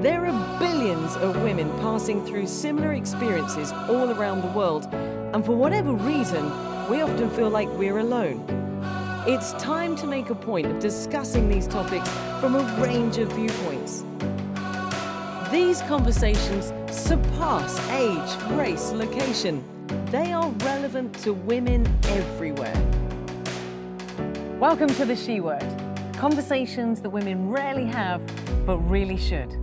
There are billions of women passing through similar experiences all around the world, and for whatever reason, we often feel like we're alone. It's time to make a point of discussing these topics from a range of viewpoints. These conversations surpass age, race, location. They are relevant to women everywhere. Welcome to the She Word conversations that women rarely have, but really should.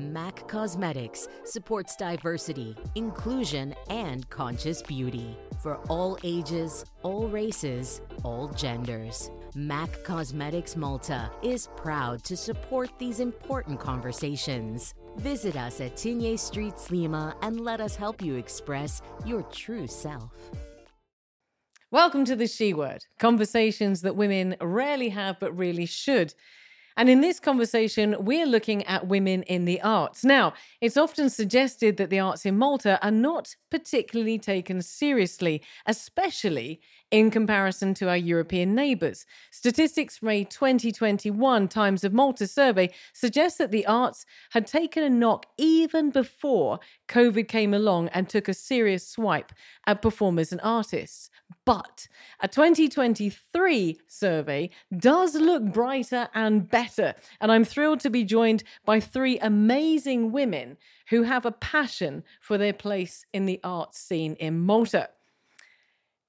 MAC Cosmetics supports diversity, inclusion, and conscious beauty for all ages, all races, all genders. MAC Cosmetics Malta is proud to support these important conversations. Visit us at Tignes Street, Sliema, and let us help you express your true self. Welcome to the She Word conversations that women rarely have but really should. And in this conversation, we're looking at women in the arts. Now, it's often suggested that the arts in Malta are not particularly taken seriously, especially in comparison to our European neighbours. Statistics from a 2021 Times of Malta survey suggests that the arts had taken a knock even before COVID came along and took a serious swipe at performers and artists. But a 2023 survey does look brighter and better. And I'm thrilled to be joined by three amazing women who have a passion for their place in the arts scene in Malta.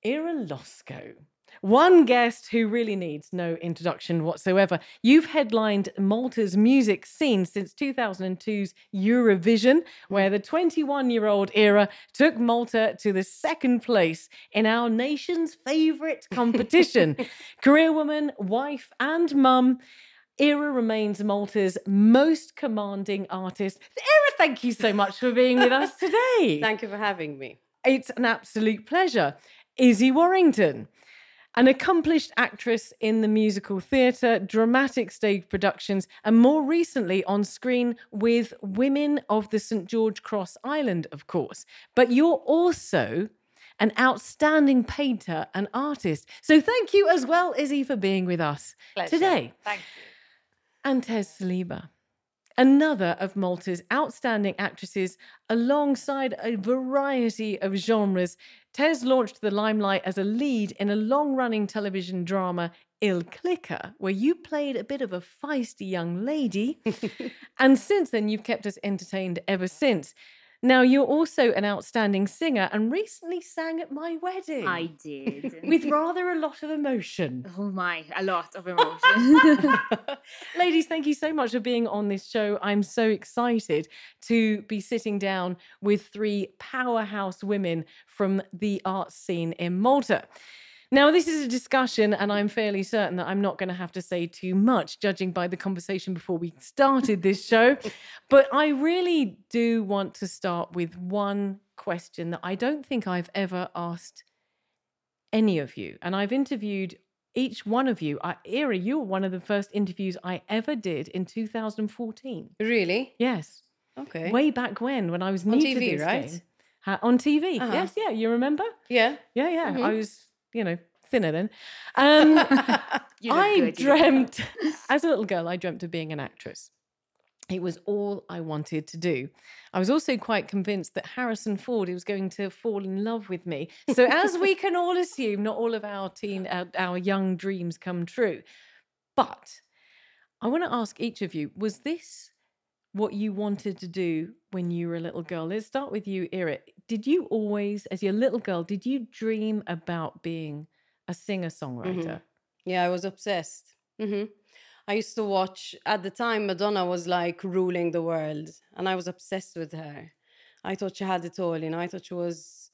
Ira Losco. One guest who really needs no introduction whatsoever. You've headlined Malta's music scene since 2002's Eurovision, where the 21 year old Ira took Malta to the second place in our nation's favourite competition. Career woman, wife, and mum. Ira remains Malta's most commanding artist. Ira, thank you so much for being with us today. Thank you for having me. It's an absolute pleasure. Izzy Warrington, an accomplished actress in the musical theatre, dramatic stage productions, and more recently on screen with Women of the St. George Cross Island, of course. But you're also an outstanding painter and artist. So thank you as well, Izzy, for being with us Pleasure. today. Thank you. And Tez Saliba, another of Malta's outstanding actresses, alongside a variety of genres. Tez launched the limelight as a lead in a long running television drama, Il Klikka, where you played a bit of a feisty young lady. and since then, you've kept us entertained ever since. Now, you're also an outstanding singer and recently sang at my wedding. I did. With rather a lot of emotion. oh my, a lot of emotion. Ladies, thank you so much for being on this show. I'm so excited to be sitting down with three powerhouse women from the arts scene in Malta. Now, this is a discussion, and I'm fairly certain that I'm not going to have to say too much, judging by the conversation before we started this show. but I really do want to start with one question that I don't think I've ever asked any of you. And I've interviewed each one of you. I, Ira, you were one of the first interviews I ever did in 2014. Really? Yes. Okay. Way back when, when I was new On to this right? game. Ha- on TV. Uh-huh. Yes, yeah. You remember? Yeah. Yeah, yeah. Mhm. I was, you know, thinner then. Um, I good, dreamt, as a little girl, I dreamt of being an actress. It was all I wanted to do. I was also quite convinced that Harrison Ford was going to fall in love with me. So, as we can all assume, not all of our teen, our, our young dreams come true. But I want to ask each of you: Was this what you wanted to do when you were a little girl? Let's start with you, Ira. Did you always, as your little girl, did you dream about being a singer-songwriter? Yeah, I was obsessed. hmm I used to watch, at the time, Madonna was like ruling the world, and I was obsessed with her. I thought she had it all, you know, I thought she was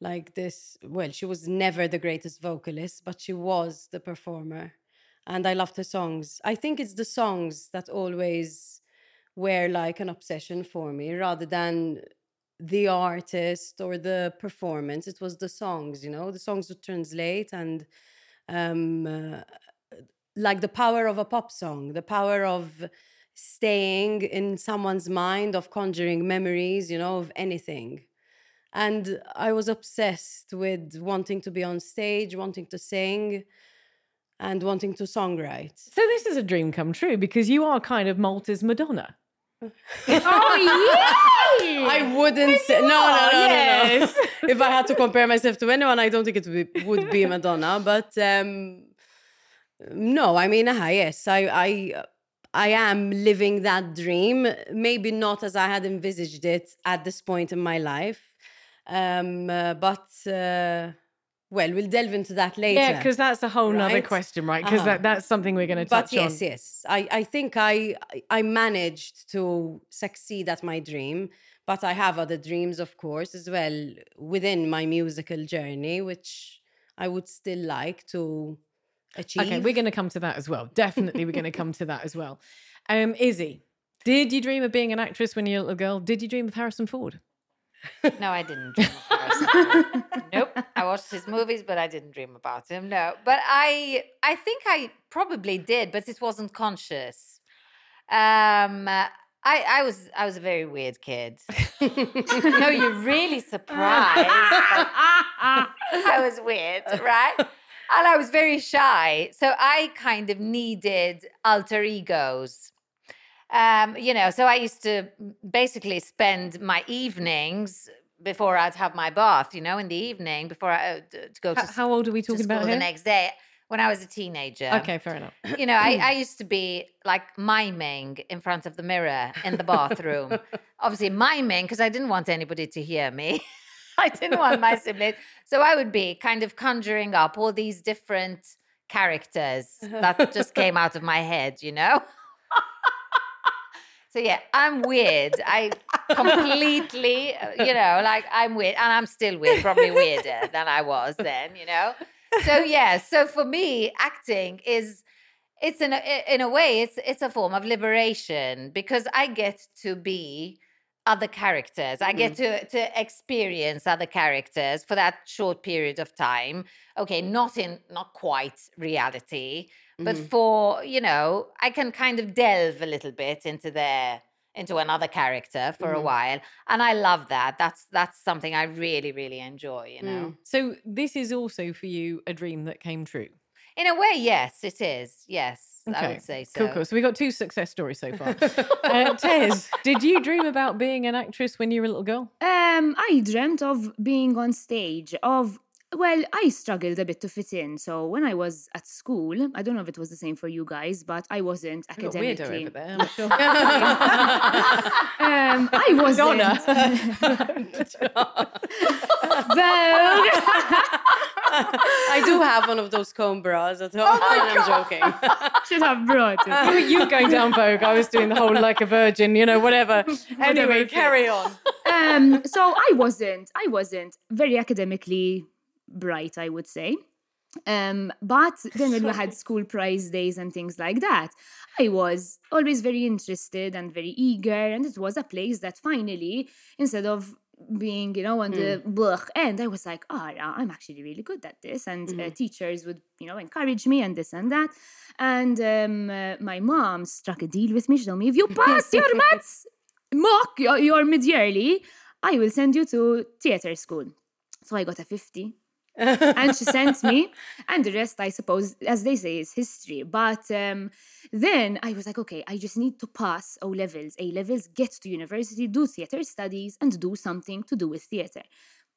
like this. Well, she was never the greatest vocalist, but she was the performer. And I loved her songs. I think it's the songs that always were like an obsession for me rather than the artist or the performance. It was the songs, you know, the songs would translate and um, uh, like the power of a pop song, the power of staying in someone's mind, of conjuring memories, you know, of anything. And I was obsessed with wanting to be on stage, wanting to sing, and wanting to songwrite. So this is a dream come true because you are kind of Malta's Madonna. Oh yeah! I wouldn't say no, no, no, no, yes. no. if I had to compare myself to anyone, I don't think it would be, would be Madonna. But um, no, I mean, uh, yes, I, I, I am living that dream. Maybe not as I had envisaged it at this point in my life, um, uh, but uh, well, we'll delve into that later. Yeah, because that's a whole nother Right? question, right? Because Uh-huh. that, that's something we're going to touch but yes, on. yes, I, I think I I managed to succeed at my dream, but I have other dreams, of course, as well within my musical journey, which I would still like to achieve. Okay, we're going to come to that as well. Definitely, we're going to come to that as well. Um, Izzy, did you dream of being an actress when you were a little girl? Did you dream of Harrison Ford? No, I didn't dream of nope. I watched his movies, but I didn't dream about him. No. But I I think I probably did, but it wasn't conscious. Um I, I was I was a very weird kid. no, you're really surprised. I was weird, right? And I was very shy. So I kind of needed alter egos. Um, you know, so I used to basically spend my evenings before I'd have my bath, you know, in the evening before I uh, to go to, How, how old are we talking about the next day when I was a teenager. Okay, fair enough. You know, I, I used to be like miming in front of the mirror in the bathroom. Obviously, miming because I didn't want anybody to hear me. I didn't want my siblings. So I would be kind of conjuring up all these different characters that just came out of my head, you know? so yeah, I'm weird. I completely, uh, you know, like I'm weird and I'm still weird, probably weirder than I was then, you know? So yeah, so for me, acting is it's in a, in a way it's it's a form of liberation because I get to be other characters. I get to to experience other characters for that short period of time. Okay, not in not quite reality, but for, you know, I can kind of delve a little bit into their into another character for a while. And I love that. That's that's something I really, really enjoy, you know. So this is also for you a dream that came true. In a way, yes, it is. Yes, I Okay, would say so. Cool, cool. So we got two success stories so far. uh, Tez, did you dream about being an actress when you were a little girl? Um, I dreamt of being on stage, of well, I struggled a bit to fit in. So when I was at school, I don't know if it was the same for you guys, but I wasn't academically. weirdo over there, I'm sure. Um, I wasn't. Vogue. I do have one of those comb bras at home. and I'm joking. Should have brought it. you going down Vogue. I was doing the whole like a virgin, you know, whatever. Anyway, carry on. um, so I wasn't, I wasn't very academically bright, I would say. Um, but then when we had school prize days and things like that, I was always very interested and very eager, and it was a place that finally, instead of being, you know, on the blech end, I was like, oh, yeah, I'm actually really good at this, and uh, teachers would, you know, encourage me and this and that. And um, uh, my mom struck a deal with me. She told me, if you pass your maths mock your, your mid-yearly, I will send you to theater school. So I got a 50. And she sent me, and the rest, I suppose, as they say, is history. But um, then I was like, okay, I just need to pass O levels, A levels, get to university, do theater studies, and do something to do with theater.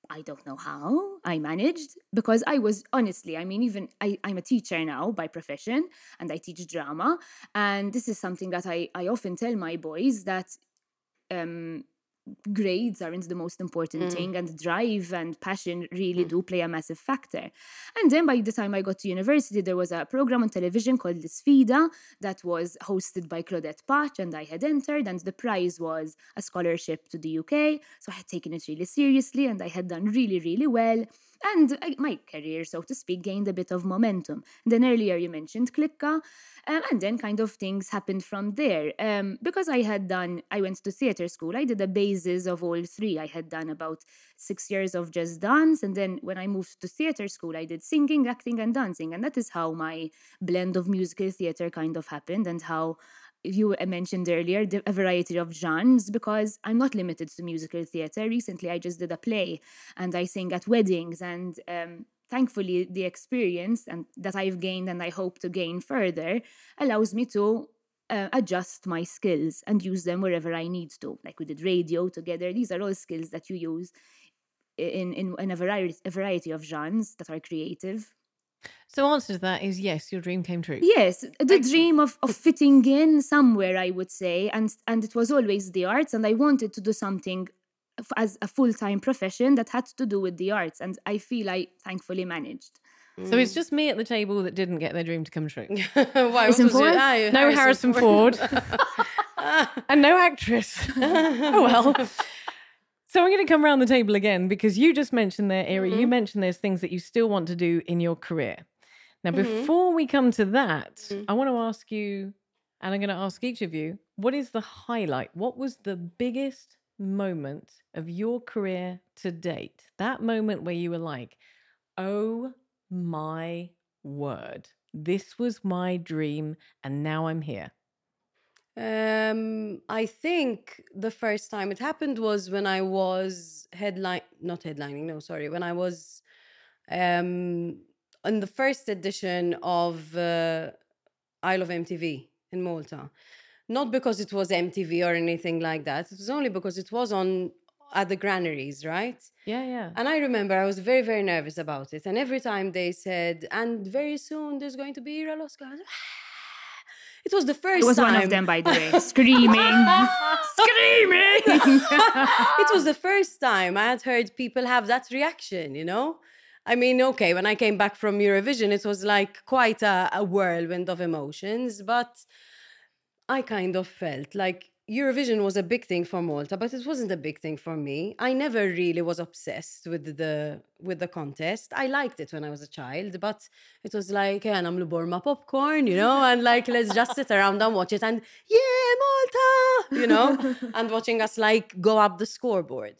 I don't know how I managed because I was honestly, I mean, even I, I'm a teacher now by profession and I teach drama. And this is something that I, I often tell my boys that um, grades aren't the most important mm. thing and drive and passion really mm. do play a massive factor. And then by the time i got to university there was a program on television called Sfida that was hosted by claudette Pace and i had entered and the prize was a scholarship to the uk so i had taken it really seriously and i had done really really well and I, my career, so to speak, gained a bit of momentum. And then earlier you mentioned Klikka, um, and then kind of things happened from there. Um, because I had done, I went to theatre school, I did a basis of all three. I had done about six years of just dance, and then when I moved to theatre school, I did singing, acting, and dancing. And that is how my blend of musical theatre kind of happened, and how you mentioned earlier a variety of genres because I'm not limited to musical theatre. Recently, I just did a play and I sing at weddings, and um, thankfully, the experience and that I've gained and I hope to gain further allows me to. Uh, adjust my skills and use them wherever I need to. Like we did radio together. These are all skills that you use in, in, in a, variety, a variety of genres that are creative. So, answer to that is yes, your dream came true. Yes, uh, the dream of, of fitting in somewhere, I would say, and and it was always the arts, and I wanted to do something f- as a full time profession that had to do with the arts, and I feel I thankfully managed. So it's mm. just me at the table that didn't get their dream to come true. Why? Was it? Ford? Ah, No Harrison Ford. Ah. and no actress. oh well. So I'm going to come around the table again because you just mentioned there, Ari. You mm-hmm. mentioned there's things that you still want to do in your career. Now, mm-hmm. before we come to that, mm. I want to ask you, and I'm going to ask each of you, what is the highlight? What was the biggest moment of your career to date? That moment where you were like, oh my word, this was my dream, and now I'm here. Um, I think the first time it happened was when I was headline, not headlining, no, sorry, when I was um on the first edition of uh, Isle of MTV in Malta. Not because it was MTV or anything like that. It was only because it was on at the granaries, right? Yeah, yeah. And I remember I was very, very nervous about it. And every time they said, and very soon there's going to be Ira Losco, I was, it was the first It was time. one of them, by the way, screaming, screaming. it was the first time I had heard people have that reaction, you know? I mean, okay, when I came back from Eurovision, it was like quite a, a whirlwind of emotions, but I kind of felt like Eurovision was a big thing for Malta, but it wasn't a big thing for me. I never really was obsessed with the with the contest. I liked it when I was a child, but it was like, and I'm my popcorn, you know, and like let's just sit around and watch it and yeah, Malta, you know, and watching us like go up the scoreboard.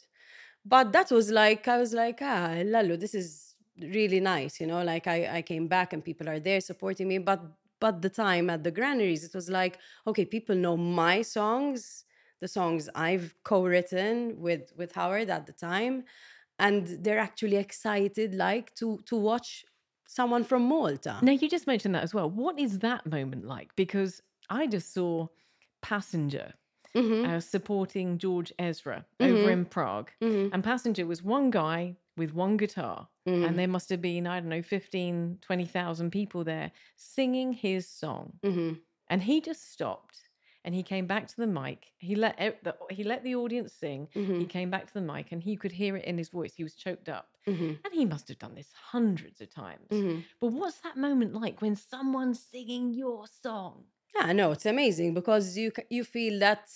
But that was like I was like, ah, Lalo, this is really nice, you know, like I, I came back and people are there supporting me, but but the time at the granaries it was like okay people know my songs the songs i've co-written with with howard at the time and they're actually excited like to to watch someone from malta Now, you just mentioned that as well. What is that moment like? Because I just saw Passenger Mhm. uh, supporting George Ezra Mm-hmm. over in Prague. And Passenger was one guy with one guitar. And there must have been, I don't know, 15, 20,000 people there singing his song. Mhm. And he just stopped and he came back to the mic. He let ev- the, he let the audience sing. Mm-hmm. He came back to the mic and he could hear it in his voice. He was choked up. And he must have done this hundreds of times. But what's that moment like when someone's singing your song? Yeah no it's amazing because you you feel that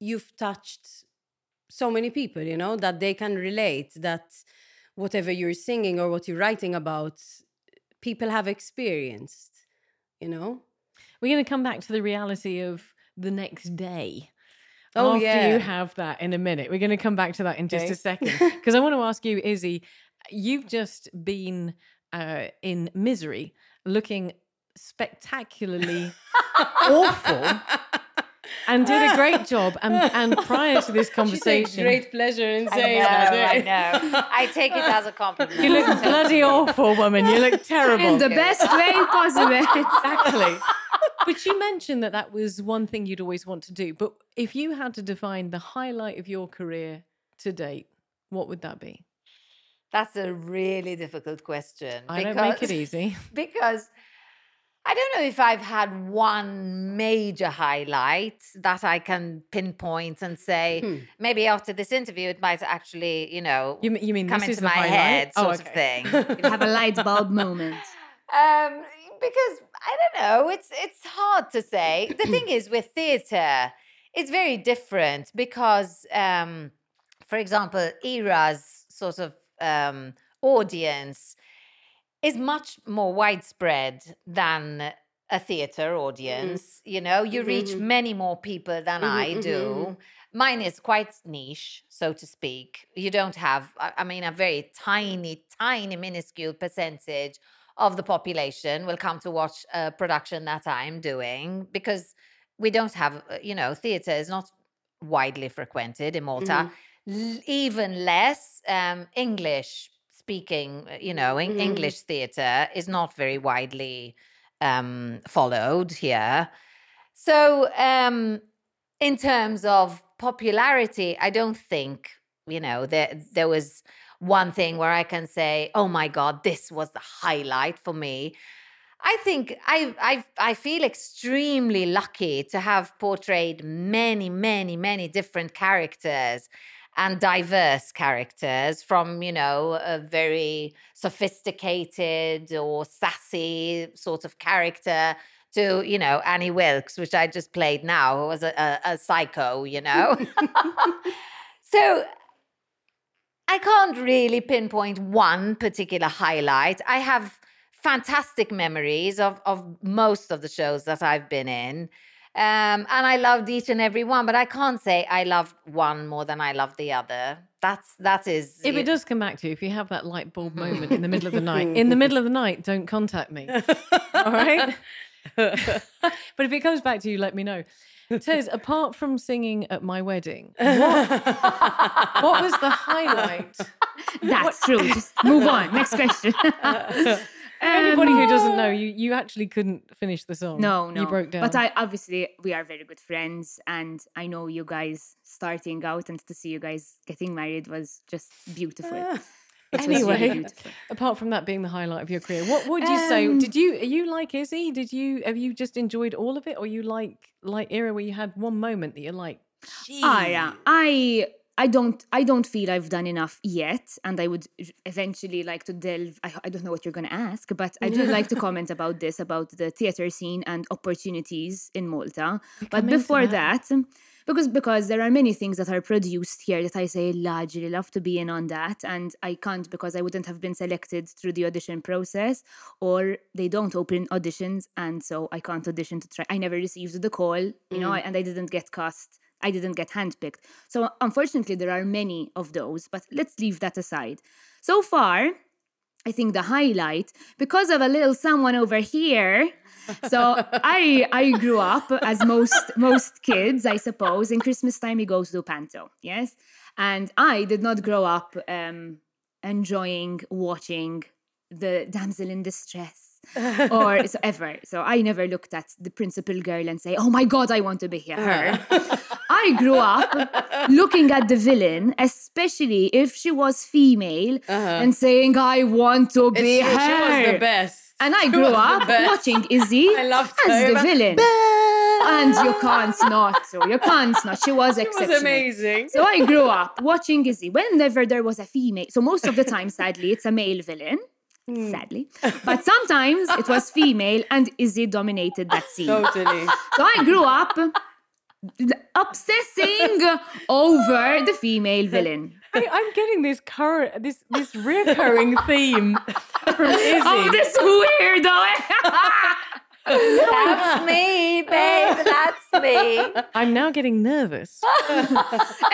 you've touched so many people you know that they can relate that whatever you're singing or what you're writing about people have experienced you know We're going to come back to the reality of the next day. Oh, After yeah. you have that in a minute. We're going to come back to that in just Okay. a second. Because I want to ask you, Izzy, you've just been uh, in misery looking spectacularly awful and did a great job. And, and prior to this she takes conversation, great pleasure in I saying know, that I know. I take it as a compliment. you look bloody awful, woman. You look terrible. In the best way possible. exactly. But you mentioned that that was one thing you'd always want to do. But if you had to define the highlight of your career to date, what would that be? That's a really difficult question. I don't make it easy. because I don't know if I've had one major highlight that I can pinpoint and say Hmm. maybe after this interview it might actually, you know, You, you mean come this into the my highlight? head Oh, sort okay. of thing. Have a light bulb moment. um, because I don't know, it's it's hard to say. The thing is with theatre, it's very different because, um, for example, Ira's sort of um, audience is much more widespread than a theater audience. You know, you reach Mhm. many more people than Mhm, I do. Mine is quite niche, so to speak. You don't have, I mean, a very tiny, tiny, minuscule percentage of the population will come to watch a production that I'm doing because we don't have, uh, you know, theater is not widely frequented in Malta. L- even less um, English speaking, uh, you know, en- Mhm. English theater is not very widely um, followed here. So, um, in terms of popularity, I don't think, you know, there, there was one thing where I can say, oh my God, this was the highlight for me. I think I, I I feel extremely lucky to have portrayed many, many, many different characters and diverse characters from, you know, a very sophisticated or sassy sort of character to, you know, Annie Wilkes, which I just played now, who was a, a, a psycho, you know. so I can't really pinpoint one particular highlight. I have fantastic memories of, of most of the shows that I've been in. Um, and I loved each and every one, but I can't say I loved one more than I loved the other. That's that is If y- it does come back to you, if you have that light bulb moment in the middle of the night, in the middle of the night, don't contact me. All right. but if it comes back to you, let me know. Tez, apart from singing at my wedding, what, what was the highlight? That's true. Just move on. Next question. Anybody who doesn't Um, know, you you actually couldn't finish the song. No, no. You broke down. But I obviously we are very good friends, and I know you guys starting out, and to see you guys getting married was just beautiful. It was really Anyway. beautiful. apart from that being the highlight of your career, what would you say? Um, Did you are you like Izzy? Did you have you just enjoyed all of it, or you like like Ira where you had one moment that you're like, Ah, yeah. I I don't I don't feel I've done enough yet, and I would eventually like to delve. I, I don't know what you're going to ask, but I do like to comment about this about the theater scene and opportunities in Malta. But before that. that. because because there are many things that are produced here that I say largely love to be in on that, and I can't because I wouldn't have been selected through the audition process, or they don't open auditions, and so I can't audition to try. I never received the call, you know, and I didn't get cast. I didn't get handpicked. So unfortunately, there are many of those, but let's leave that aside. So far, I think the highlight, because of a little someone over here. So I I grew up as most most kids, I suppose. In Christmas time, he goes to Panto, yes, and I did not grow up um, enjoying watching the damsel in distress or so ever. So I never looked at the principal girl and say, "Oh my God, I want to be here." Her. I grew up looking at the villain, especially if she was female, and saying, "I want to be Uh-huh. It's her." she was the best. And I grew up watching Izzy as her. the villain. And you can't not. So you can't not. She was It exceptional. was amazing. So I grew up watching Izzy whenever there was a female. So most of the time, sadly, it's a male villain. Hmm. Sadly. But sometimes it was female and Izzy dominated that scene. Totally. So I grew up obsessing over the female villain. I, I'm getting this current this this recurring theme from Izzy. Oh, this weirdo! That's me, babe. That's me. I'm now getting nervous.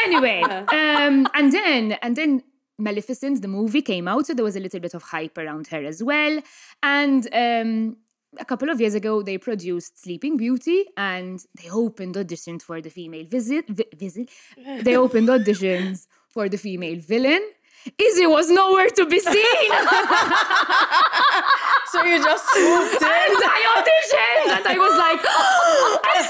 anyway, um, and then and then Maleficent, the movie came out, so there was a little bit of hype around her as well. And um, a couple of years ago, they produced Sleeping Beauty, and they opened auditions for the female visit. Vi- visit. They opened auditions for the female villain. Izzy was nowhere to be seen. So you just swooped in. and I auditioned, and I was like, I a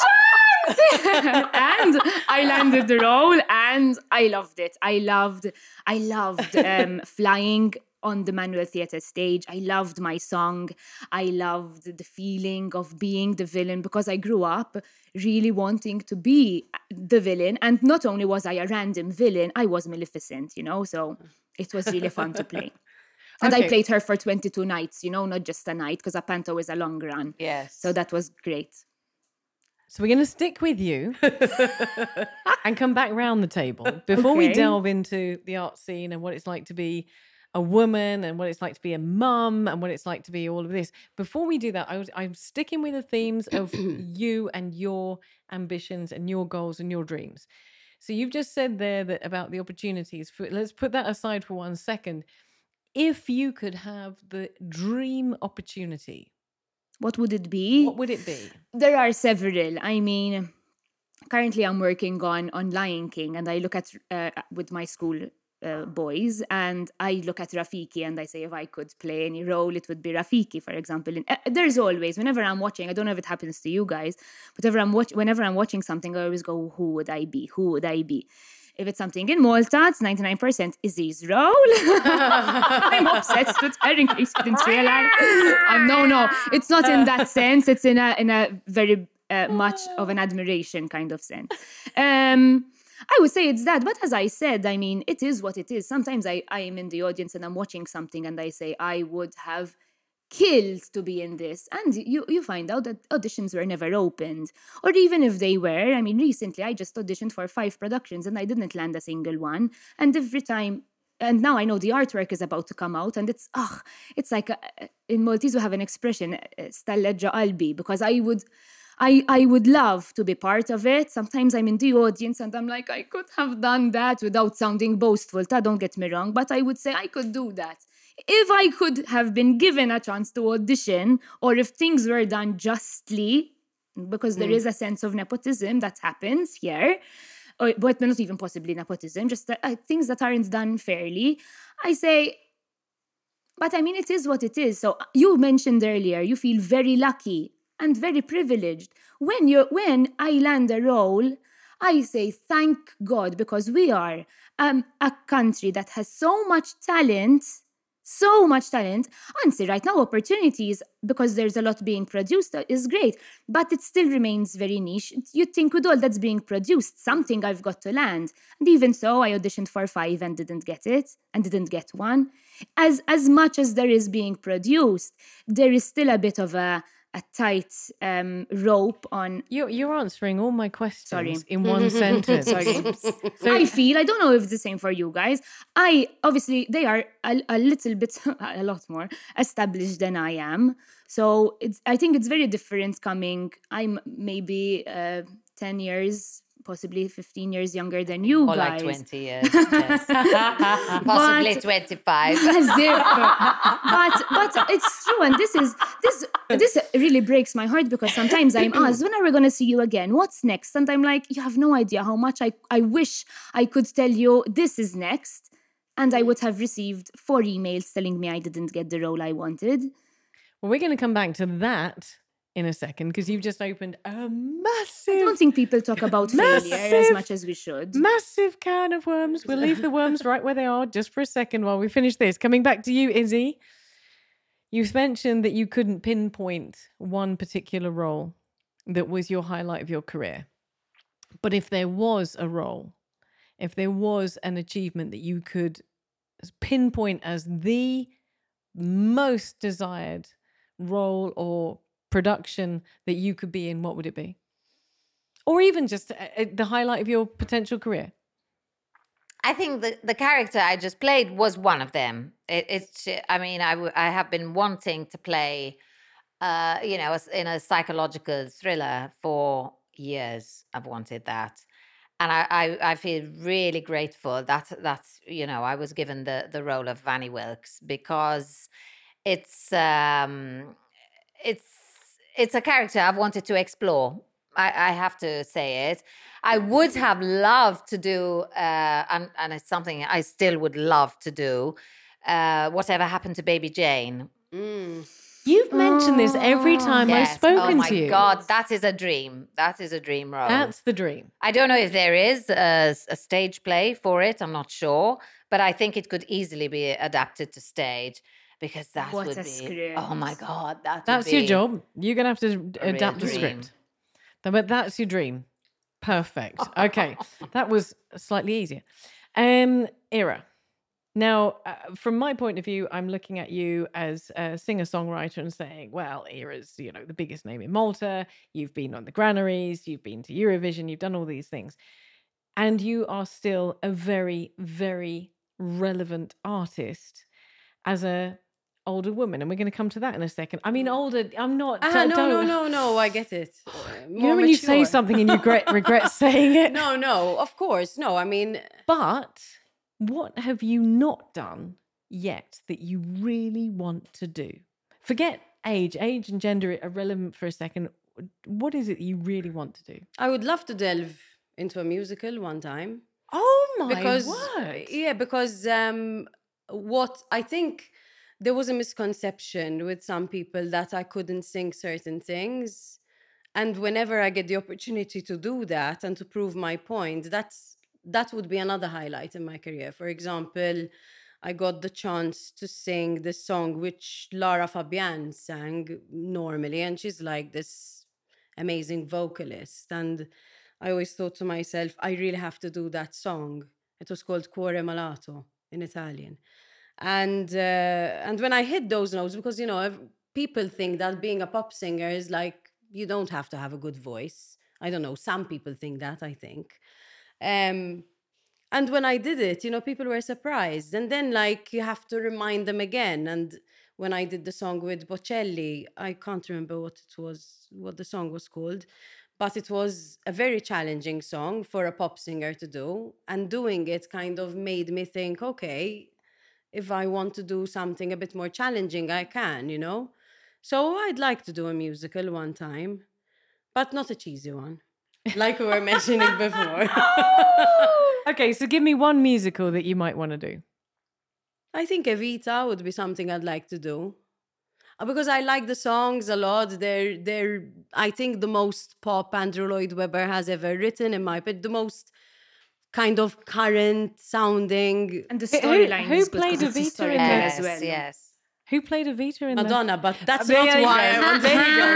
chance. and I landed the role, and I loved it. I loved, I loved um, flying on the Manoel theatre stage. I loved my song. I loved the feeling of being the villain because I grew up really wanting to be the villain. And not only was I a random villain, I was Maleficent, you know? So it was really fun to play. And I played her for 22 nights, you know, not just a night, because a panto is a long run. Yes. So that was great. So we're going to stick with you and come back round the table before we delve into the art scene and what it's like to be a woman and what it's like to be a mum and what it's like to be all of this. Before we do that, I was, I'm sticking with the themes of you and your ambitions and your goals and your dreams. So you've just said there that about the opportunities. For, let's put that aside for one second. If you could have the dream opportunity, What would it be? what would it be? There are several. I mean, currently I'm working on on Lion King, and I look at uh, with my school uh, boys, and I look at Rafiki, and I say if I could play any role, it would be Rafiki, for example. And uh, there's always whenever I'm watching, I don't know if it happens to you guys, but whenever I'm watch, whenever I'm watching something, I always go, who would I be? Who would I be? If it's something in Malta, it's 99% Izzy's role. I'm obsessed with her in didn't realize. Um, no, no, it's not in that sense. It's in a in a very uh, much of an admiration kind of sense. Um, I would say it's that, but as I said, I mean, it is what it is. Sometimes I, I am in the audience and I'm watching something and I say, I would have killed to be in this. And you, you find out that auditions were never opened. Or even if they were, I mean, recently I just auditioned for five productions and I didn't land a single one. And every time, and now I know the artwork is about to come out and it's, ah, it's like, a, in Maltese we have an expression, stalleggio albi, because I would, I, I would love to be part of it. Sometimes I'm in the audience and I'm like, I could have done that without sounding boastful. Ta, don't get me wrong, but I would say I could do that. If I could have been given a chance to audition, or if things were done justly, because there is a sense of nepotism that happens here, or, but not even possibly nepotism, just uh, things that aren't done fairly, I say, but I mean, it is what it is. So you mentioned earlier, you feel very lucky and very privileged. When you when I land a role, I say thank God because we are um, a country that has so much talent, so much talent. Say right now opportunities because there's a lot being produced uh, is great, but it still remains very niche. You think with all that's being produced, something I've got to land. And even so, I auditioned for five and didn't get it, and didn't get one. As as much as there is being produced, there is still a bit of a a tight um, rope on. You're, you're answering all my questions Sorry. in one sentence. I feel I don't know if it's the same for you guys. I obviously they are a, a little bit a lot more established than I am. So it's I think it's very different coming. I'm maybe uh, ten years, possibly fifteen years younger than oh, you Or guys. like 20 years. yes. Possibly But- 25. But but it's true, and this is this this really breaks my heart because sometimes I'm asked, when are we gonna see you again? What's next? And I'm like, you have no idea how much I I wish I could tell you this is next, and I would have received four emails telling me I didn't get the role I wanted. Well, we're going to come back to that in a second because you've just opened a massive. I don't think people talk about failure as much as we should. massive can of worms. We'll leave the worms right where they are just for a second while we finish this. Coming back to you, Izzy. You've mentioned that you couldn't pinpoint one particular role that was your highlight of your career. But if there was a role, if there was an achievement that you could pinpoint as the most desired role or production that you could be in, what would it be? Or even just uh, uh, the highlight of your potential career? I think the, the character I just played was one of them. It, it's, I mean, I, w- I have been wanting to play, uh, you know, in a psychological thriller for years. I've wanted that. And I, I, I feel really grateful that that's, you know, I was given the, the role of Annie Wilkes because it's, um, it's, it's a character I've wanted to explore. I, I have to say it. I would have loved to do, uh, and, and it's something I still would love to do. Uh, whatever happened to Baby Jane? You've mentioned this every time I've Yes. spoken oh my to you. God, that is a dream. That is a dream role. That's the dream. I don't know if there is a, a stage play for it. I'm not sure, but I think it could easily be adapted to stage because that What would a be. Oh my. God, that. would That's your job. You're going to have to adapt the script. But that's your dream. Perfect. Okay. that was slightly easier. Um, Ira. Now, uh, from my point of view, I'm looking at you as a singer-songwriter and saying, well, Ira's, you know, the biggest name in Malta. You've been on the Granaries, you've been to Eurovision, you've done all these things. And you are still a very, very relevant artist. as a older woman? And we're going to come to that in a second. I mean, older. I'm not. Ah, no, no, don't- no, no. I get it. Uh, You know when you say something and you regret regret saying it. No, no. Of course, no. I mean, But what have you not done yet that you really want to do? Forget age. Age and gender are irrelevant for a second. What is it you really want to do? I would love to delve into a musical one time. Oh my because word! yeah because um what i think there was a misconception with some people that i couldn't sing certain things and whenever i get the opportunity to do that and to prove my point that's that would be another highlight in my career for example i got the chance to sing this song which lara fabian sang normally and she's like this amazing vocalist and I always thought to myself, I really have to do that song. It was called Cuore Malato in Italian. And uh, and when I hit those notes, because you know, people think that being a pop singer is like you don't have to have a good voice. I don't know. Some people think that. I think. Um, and when I did it, you know, people were surprised. And then, like, you have to remind them again. And when I did the song with Bocelli, I can't remember what it was, what the song was called, but it was a very challenging song for a pop singer to do. And doing it kind of made me think, okay, if I want to do something a bit more challenging, I can, you know? So I'd like to do a musical one time, but not a cheesy one, like we were mentioning before. okay, so give me one musical that you might want to do. I think Evita would be something I'd like to do. Uh, Because I like the songs a lot. They're they're I think the most pop Andrew Lloyd Webber has ever written in my opinion. The most kind of current sounding And the Who- who- storyline who is good 'cause played it's a Evita in storyline there? as well. yes. Who played Evita in the- Madonna, but that's uh, There not why go. I There you go.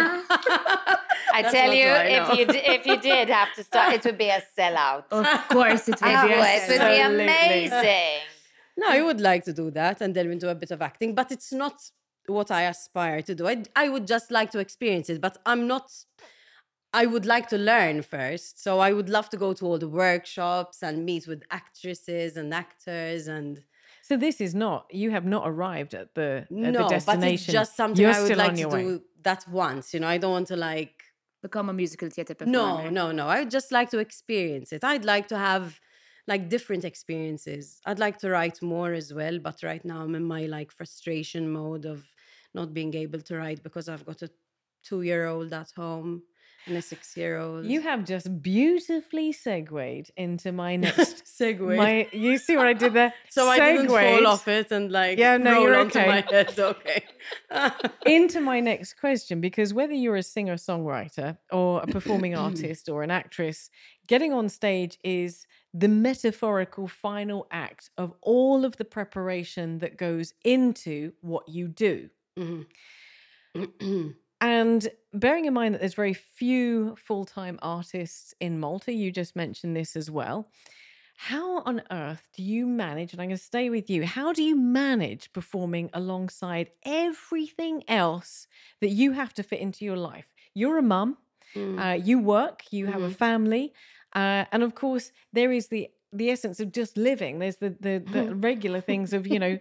I That's tell you, why, if you d- if you did have to start, it would be a sellout. Of course, it will Oh, be. a oh, it would be amazing. No, I would like to do that and delve into a bit of acting, but it's not what I aspire to do. I, I would just like to experience it, but I'm not. I would like to learn first. So I would love to go to all the workshops and meet with actresses and actors and So this is not. You have not arrived at the at no, the but destination. it's just something You're I would like to way. do that once. You know, I don't want to like Become a musical theatre performer. no, no, no. I would just like to experience it. I'd like to have like different experiences. I'd like to write more as well, but right now I'm in my like frustration mode of not being able to write because I've got a two year old at home and a six year old. You have just beautifully segued into my next segue. My, you see what I did there? so I didn't fall off it and like Yeah, no, roll you're onto okay. my head. Okay. into my next question because whether you're a singer songwriter or a performing artist or an actress, getting on stage is the metaphorical final act of all of the preparation that goes into what you do. Mhm. And bearing in mind that there's very few full time artists in Malta, you just mentioned this as well. How on earth do you manage? And I'm going to stay with you. How do you manage performing alongside everything else that you have to fit into your life? You're a mum, Mm. uh, you work, you have a family, uh, and of course, there is the the essence of just living. There's the the, the regular things of you know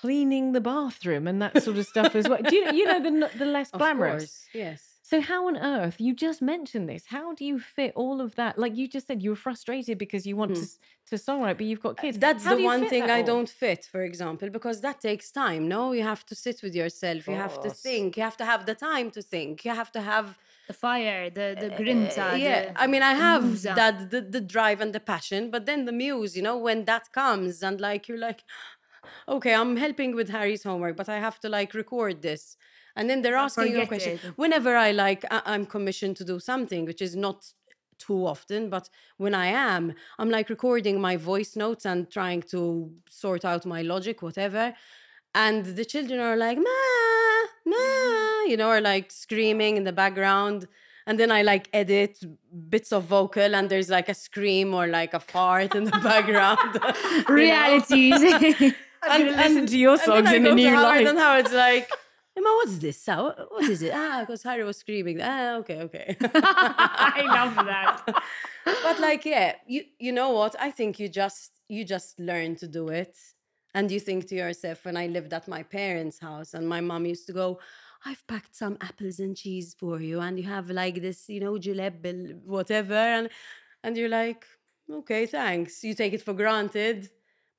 cleaning the bathroom and that sort of stuff as well. Do you you know the the less Of glamorous? course, yes. So how on earth you just mentioned this? How do you fit all of that? Like you just said, you were frustrated because you want to s- to songwrite, but you've got kids. Hmm. That's How the one thing I all? don't fit, for example, because that takes time. No, you have to sit with yourself. You have to think. You have to have the time to think. You have to have. The fire, the the grinta. Uh, yeah, the- I mean, I have musa. that the, the drive and the passion, but then the muse, you know, when that comes and like you're like, okay, I'm helping with Harry's homework, but I have to like record this. And then they're asking you a question. it. Whenever I like, I- I'm commissioned to do something, which is not too often, but when I am, I'm like recording my voice notes and trying to sort out my logic, whatever. And the children are like, ma, ma, mm-hmm. you know, are like screaming in the background. And then I like edit bits of vocal and there's like a scream or like a fart in the background. Realities. I'm gonna listen to your and songs in to new Howard light. And Howard's like, Emma, what's this? What is it? Ah, because Harry was screaming. Ah, okay, okay. I love that. but like, yeah, you you know what? I think you just you just learn to do it, And you think to yourself, when I lived at my parents' house, and my mom used to go, I've packed some apples and cheese for you, and you have like this, you know, julep, whatever. And, and you're like, okay, thanks. You take it for granted.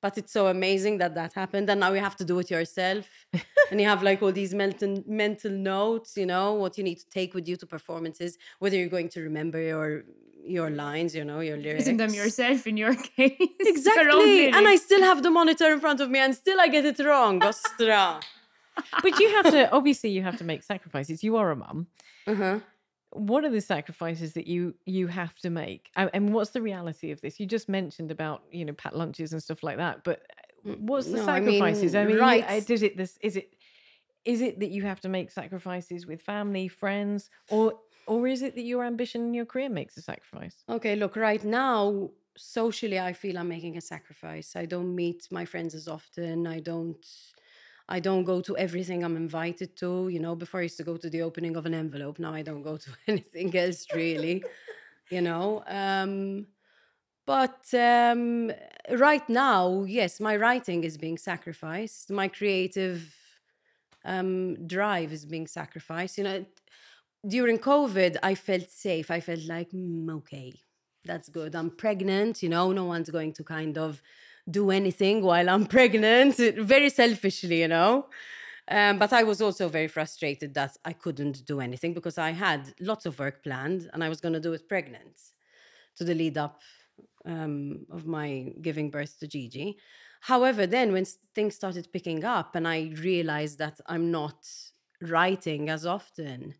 But it's so amazing that that happened. And now you have to do it yourself. and you have like all these mental, mental notes, you know, what you need to take with you to performances, whether you're going to remember your your lines, you know, your lyrics. Using them yourself in your case. Your Exactly. And I still have the monitor in front of me and still I get it wrong. Ostra. But you have to obviously you have to make sacrifices. You are a mum. uh-huh. What are the sacrifices that you you have to make? And and what's the reality of this? You just mentioned about you know pat lunches and stuff like that. But what's the no, I mean, sacrifices? I mean, right. uh, does it this is it is it that you have to make sacrifices with family, friends, or or is it that your ambition in your career makes a sacrifice? Okay, look, right now, socially, I feel I'm making a sacrifice. I don't meet my friends as often. I don't. I don't go to everything I'm invited to. You know, before I used to go to the opening of an envelope. Now I don't go to anything else really. you know. Um, but um, right now, yes, my writing is being sacrificed. My creative um, drive is being sacrificed. You know, during COVID, I felt safe. I felt like, mm, okay, that's good. I'm pregnant, you know, no one's going to kind of do anything while I'm pregnant, very selfishly, you know. Um, but I was also very frustrated that I couldn't do anything because I had lots of work planned and I was going to do it pregnant to the lead up um, of my giving birth to Gigi. However, then when things started picking up and I realized that I'm not writing as often,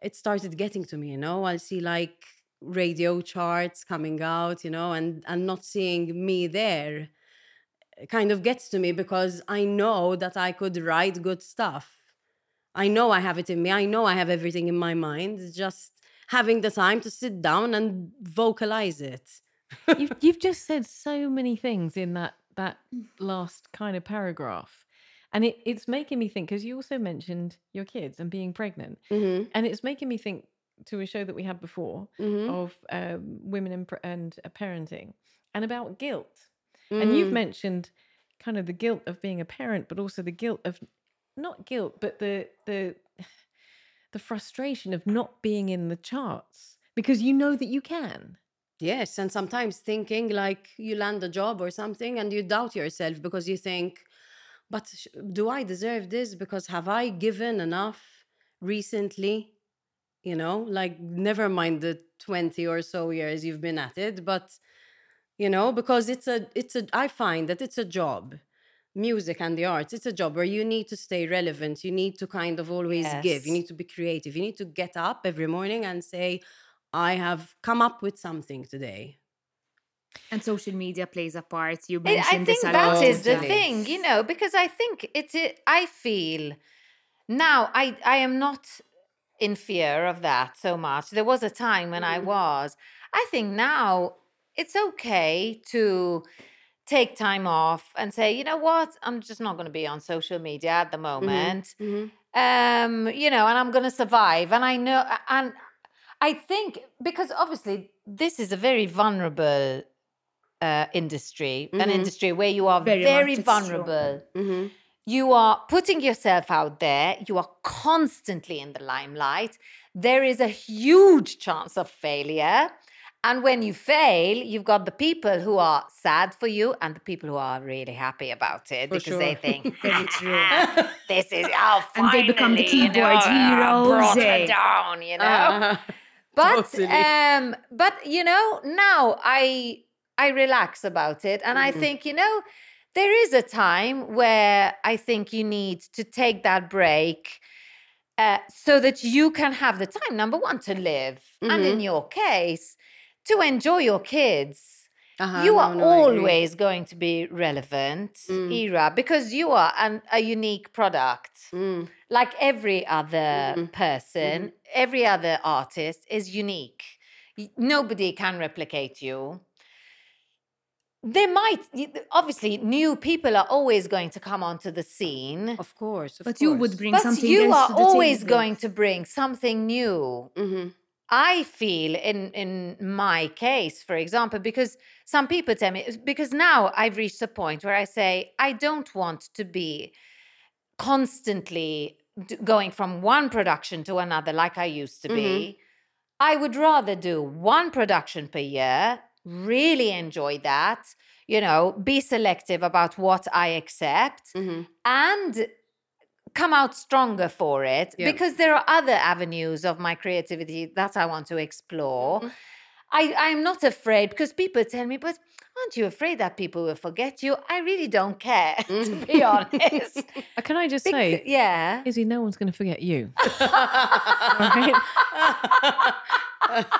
it started getting to me, you know. I'll see like radio charts coming out, you know, and and not seeing me there kind of gets to me because I know that I could write good stuff. I know I have it in me. I know I have everything in my mind. It's just having the time to sit down and vocalize it. you've, you've just said so many things in that that last kind of paragraph and it, it's making me think because you also mentioned your kids and being pregnant Mm-hmm. and it's making me think to a show that we had before Mm-hmm. of um, women and, and uh, parenting and about guilt and you've Mm. mentioned kind of the guilt of being a parent but also the guilt of not guilt but the the the frustration of not being in the charts because you know that you can Yes, and sometimes thinking like you land a job or something and you doubt yourself because you think, but do I deserve this? Because have I given enough recently? You know, like never mind the 20 or so years you've been at it, but you know, because it's a, it's a, I find that it's a job. Music and the arts, it's a job where you need to stay relevant. You need to kind of always give. You need to be creative. You need to get up every morning and say, I have come up with something today. And social media plays a part. You I- I mentioned think this a that is the thing, you know, because I think it's. it, i feel now I I am not in fear of that so much. There was a time when I was. I think now it's okay to take time off and say, you know what, I'm just not going to be on social media at the moment. Mhm. Um, you know, and I'm going to survive. And I know, and I think because obviously this is a very vulnerable uh, industry, an Mhm. industry where you are Very very, much, it's true. vulnerable. Mhm. You are putting yourself out there. You are constantly in the limelight. There is a huge chance of failure. And when you fail, you've got the people who are sad for you and the people who are really happy about it For because they sure. think, Very true. this is, oh, And they become the finally, you know, keyboard brought heroes, her eh? down, you know? Uh, but Totally. um but you know now i i relax about it and i Mhm. think you know there is a time where i think you need to take that break uh, so that you can have the time number one to live and in Mhm. your case to enjoy your kids uh-huh, you are no, always going to be relevant Mm. Ira because you are an, a unique product Mm, like every other Mhm. person, every other artist is unique. Nobody can replicate you. There might, obviously, new people are always going to come onto the scene, of course, of But you would course. bring but something you else are to the always table. going to bring something new. Mhm. I feel in in my case, for example, because some people tell me because now I've reached a point where I say I don't want to be constantly d- going from one production to another like I used to be. I would rather do one production per year, really enjoy that, you know, be selective about what I accept Mhm. and come out stronger for it Yeah. because there are other avenues of my creativity that I want to explore. Mm-hmm. I, I'm not afraid because people tell me, but aren't you afraid that people will forget you? I really don't care, to be honest. Uh, Can I just Bec- say, yeah. Izzy, no one's going to forget you. Right?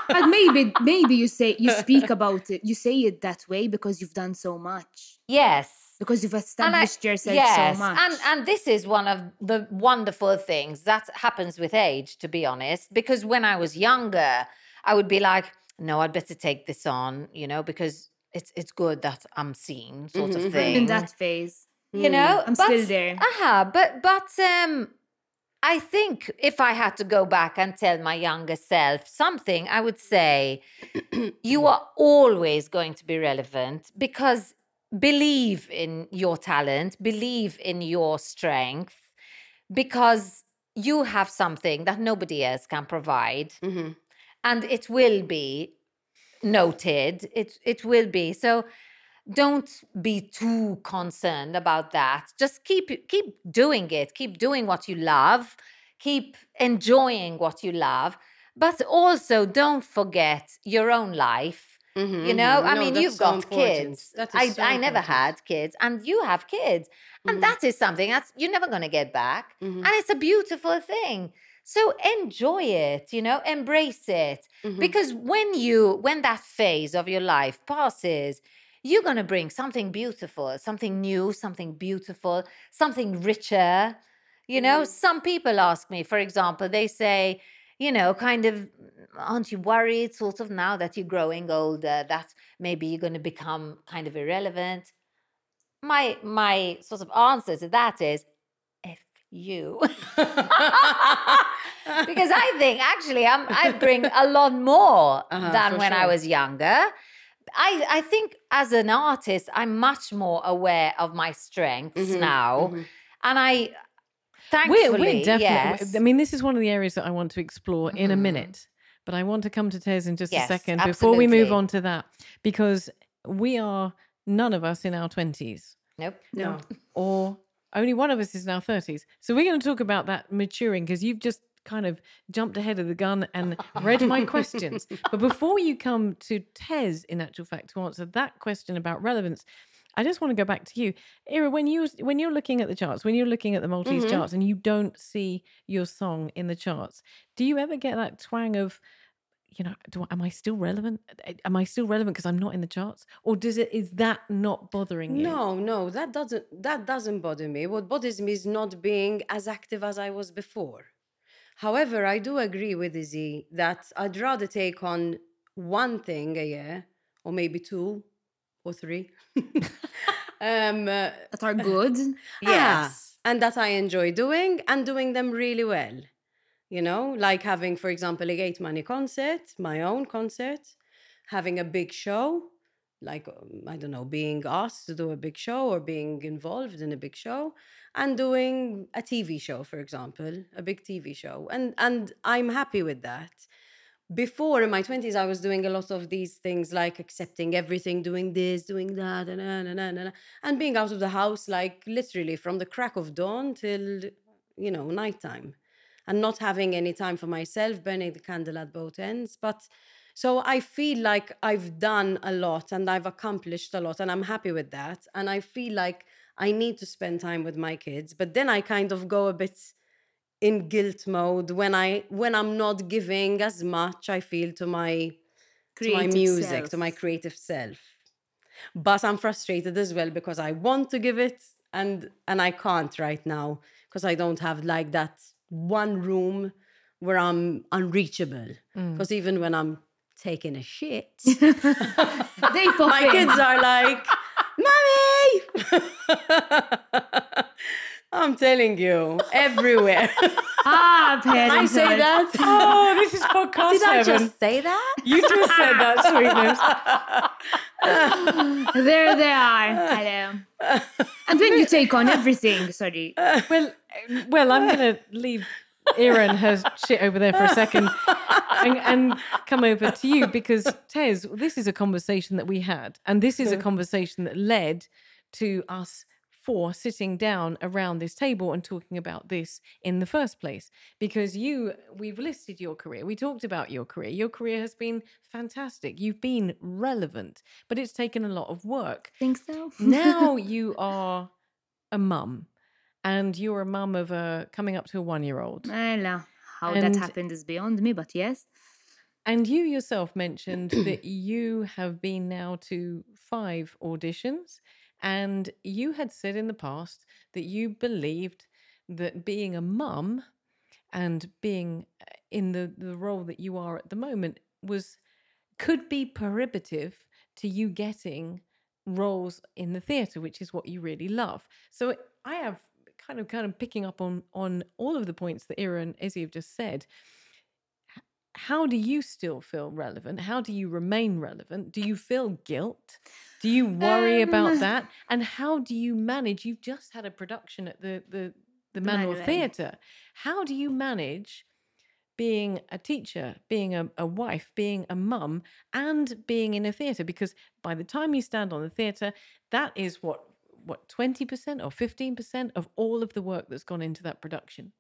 but maybe maybe you say you speak about it you say it that way because you've done so much Yes. because you've And I- established yourself yes, so much And and this is one of the wonderful things that happens with age, to be honest. Because when I was younger, I would be like, no, I'd better take this on, you know, because it's it's good that I'm seen, sort Mhm, of thing. in that phase you know, I'm but, still there. Uh-huh, but but um I think if I had to go back and tell my younger self something, I would say you are always going to be relevant because believe in your talent, believe in your strength, because you have something that nobody else can provide. Mhm. And it will be noted. It it will be. So don't be too concerned about that. Just keep keep doing it. Keep doing what you love. Keep enjoying what you love. But also don't forget your own life. Mhm, You know, mhm. I No, mean, you've so got important. kids. I, so I never had kids, and you have kids. And Mhm. that is something that's you're never going to get back. Mhm. And it's a beautiful thing. So enjoy it, you know, embrace it. Mhm. Because when you, when that phase of your life passes, you're going to bring something beautiful, something new, something beautiful, something richer. You know, some people ask me, for example, they say, you know, kind of, aren't you worried, sort of, now that you're growing older, that maybe you're going to become kind of irrelevant? My my sort of answer to that is, you. because I think actually I'm, I bring a lot more Uh-huh, than for when I was younger. I, I think as an artist, I'm much more aware of my strengths Mhm, now. mhm. And I, we're, thankfully, we're definitely. yes. I mean, this is one of the areas that I want to explore in a Mhm. minute. But I want to come to Tez in just Yes, a second before we move on to that, because we are none of us in our twenties, nope. No. or only one of us is in our thirties. So we're going to talk about that maturing because you've just kind of jumped ahead of the gun and read my questions. But before you come to Tez, in actual fact, to answer that question about relevance, I just want to go back to you, Ira. When you when you're looking at the charts, when you're looking at the Maltese Mhm. charts, and you don't see your song in the charts, do you ever get that twang of, you know, do, I, am I still relevant? Am I still relevant because I'm not in the charts, or does it is that not bothering you? No, no, that doesn't that doesn't bother me. What bothers me is not being as active as I was before. However, I do agree with Izzy that I'd rather take on one thing a year, or maybe two, or three, um, uh, that are good Yes. and that I enjoy doing and doing them really well. You know, like having, for example, a gate money concert, my own concert, having a big show, like um, I don't know, being asked to do a big show or being involved in a big show, and doing a TV show, for example, a big TV show, and and I'm happy with that. Before in my twenties, I was doing a lot of these things like accepting everything, doing this, doing that, and and, and, and being out of the house like literally from the crack of dawn till you know nighttime, and not having any time for myself, burning the candle at both ends, but. So I feel like I've done a lot and I've accomplished a lot and I'm happy with that. And I feel like I need to spend time with my kids. But then I kind of go a bit in guilt mode when I when I'm not giving as much I feel to my to my Creative music, to my creative self. But I'm frustrated as well because I want to give it and and I can't right now because I don't have like that one room where I'm unreachable. Mm. Because even when I'm taking a shit, they my kids are like, "Mommy!" I'm telling you, everywhere. Ah, I say that. Oh, this is podcast Did I heaven. just say that? You just said that, sweetness. there they are. Hello. And when you take on everything, sorry. Well, well, I'm going to leave Erin her shit over there for a second and, and come over to you because Tez, this is a conversation that we had, and this is a conversation that led to us four sitting down around this table and talking about this in the first place because you we've listed your career we talked about your career your career has been fantastic you've been relevant but it's taken a lot of work Think so? now you are a mum and you're a mum of a coming up to a one year old Well, how And- that happened is beyond me, but yes. and you yourself mentioned that you have been now to five auditions and you had said in the past that you believed that being a mum and being uh, in the, the role that you are at the moment was could be prohibitive to you getting roles in the theatre which is what you really love. So i have kind of kind of picking up on on all of the points that ira and izzy have just said how do you still feel relevant? How do you remain relevant? Do you feel guilt? Do you worry about Um, that? And how do you manage you've just had a production at the the the Manoel. Theatre. How do you manage being a teacher, being a, a wife, being a mum, and being in a theatre. Because by the time you stand on the theatre, that is what what twenty percent or fifteen percent of all of the work that's gone into that production.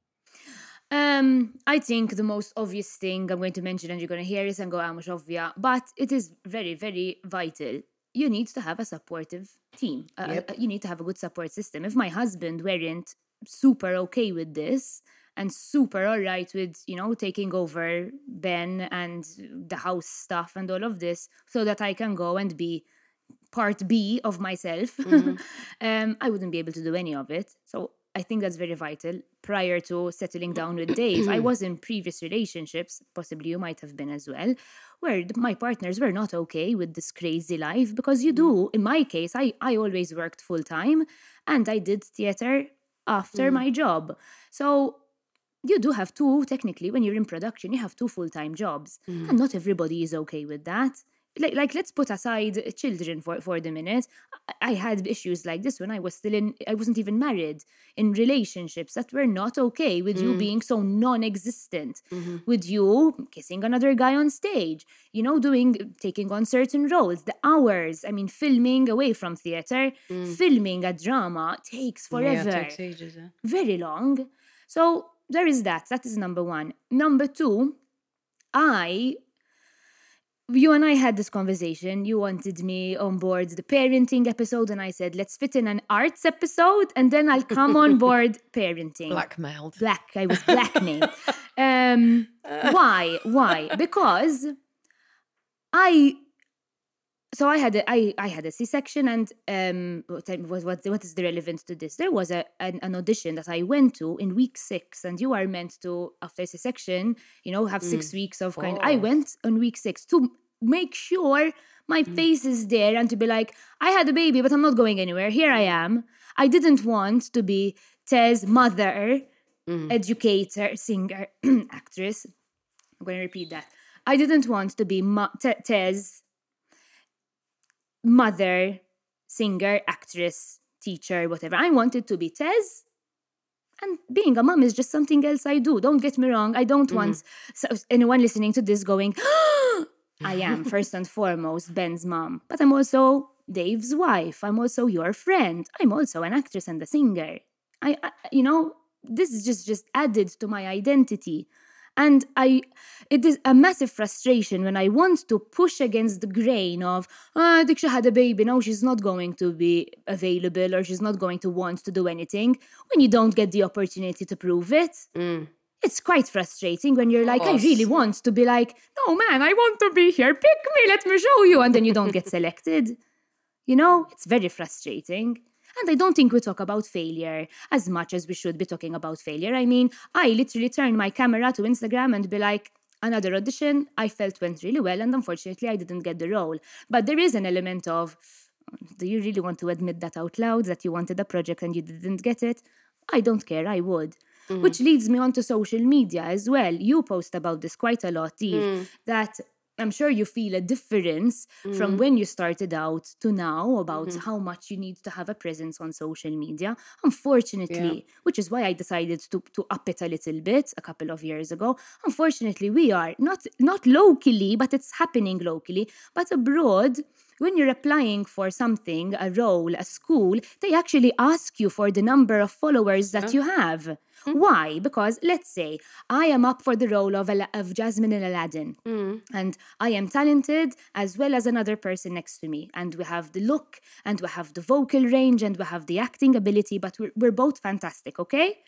Um, I think the most obvious thing I'm going to mention, and you're going to hear this and go, ah, much obvious, but it is very, very vital. You need to have a supportive team. Uh, Yep. you need to have a good support system. If my husband weren't super okay with this and super all right with, you know, taking over Ben and the house stuff and all of this, so that I can go and be part B of myself, um, I wouldn't be able to do any of it. So I think that's very vital. Prior to settling down with Dave, I was in previous relationships, possibly you might have been as well, where my partners were not okay with this crazy life because you do. Mm. In my case, I, I always worked full time and I did theater after mm. my job. So you do have two, technically, when you're in production, you have two full time jobs. And mm. not everybody is okay with that. Like, like let's put aside children for, for the minute. I- had issues like this when I was still in, I wasn't even married, in relationships that were not okay with you mm. being so non existent, mm-hmm. with you kissing another guy on stage, you know, doing, taking on certain roles, the hours. I mean, filming away from theater, mm. filming a drama takes forever Yeah, takes ages. very long. So there is that. That is number one. Number two, I, you and I had this conversation. You wanted me on board the parenting episode, and I said, let's fit in an arts episode, and then I'll come on board parenting. Blackmailed. Black. I was blackmailed. um, why? Why? Because I so I had a, I, I had a C-section and um what, what what is the relevance to this? There was a an, an audition that I went to in week six, and you are meant to after C-section, you know, have six weeks of kind. I went on week six to make sure my mm. face is there and to be like, I had a baby, but I'm not going anywhere. Here I am. I didn't want to be Tez mother, mm. educator, singer, actress. I'm going to repeat that. I didn't want to be Ma- Te- Tez, mother, singer, actress, teacher, whatever. I wanted to be Tez. And being a mom is just something else I do. Don't get me wrong. I don't want mm-hmm. anyone listening to this going, oh, I am first and foremost Ben's mom, but I'm also Dave's wife. I'm also your friend. I'm also an actress and a singer. I, I you know, this is just just added to my identity. And I, it is a massive frustration when I want to push against the grain of, ah, think she had a baby, now she's not going to be available or she's not going to want to do anything when you don't get the opportunity to prove it. Mm. It's quite frustrating when you're like, I really want to be like, no man, I want to be here, pick me, let me show you, and then you don't get selected. You know, it's very frustrating. And I don't think we talk about failure as much as we should be talking about failure. I mean, I literally turn my camera to Instagram and be like, another audition I felt went really well, and unfortunately, I didn't get the role. But there is an element of, do you really want to admit that out loud that you wanted a project and you didn't get it? I don't care, I would. Mm. Which leads me on to social media as well. You post about this quite a lot, Eve, mm. that I'm sure you feel a difference from mm. when you started out to now about mm-hmm. how much you need to have a presence on social media. Unfortunately, which is why I decided to, to up it a little bit a couple of years ago. Unfortunately, we are not not locally, but it's happening locally, but abroad. When you're applying for something, a role, a school, they actually ask you for the number of followers that you have. Hmm. Why? Because let's say I am up for the role of, of Jasmine in Aladdin, mm. and I am talented as well as another person next to me, and we have the look, and we have the vocal range, and we have the acting ability, but we're, we're both fantastic, okay?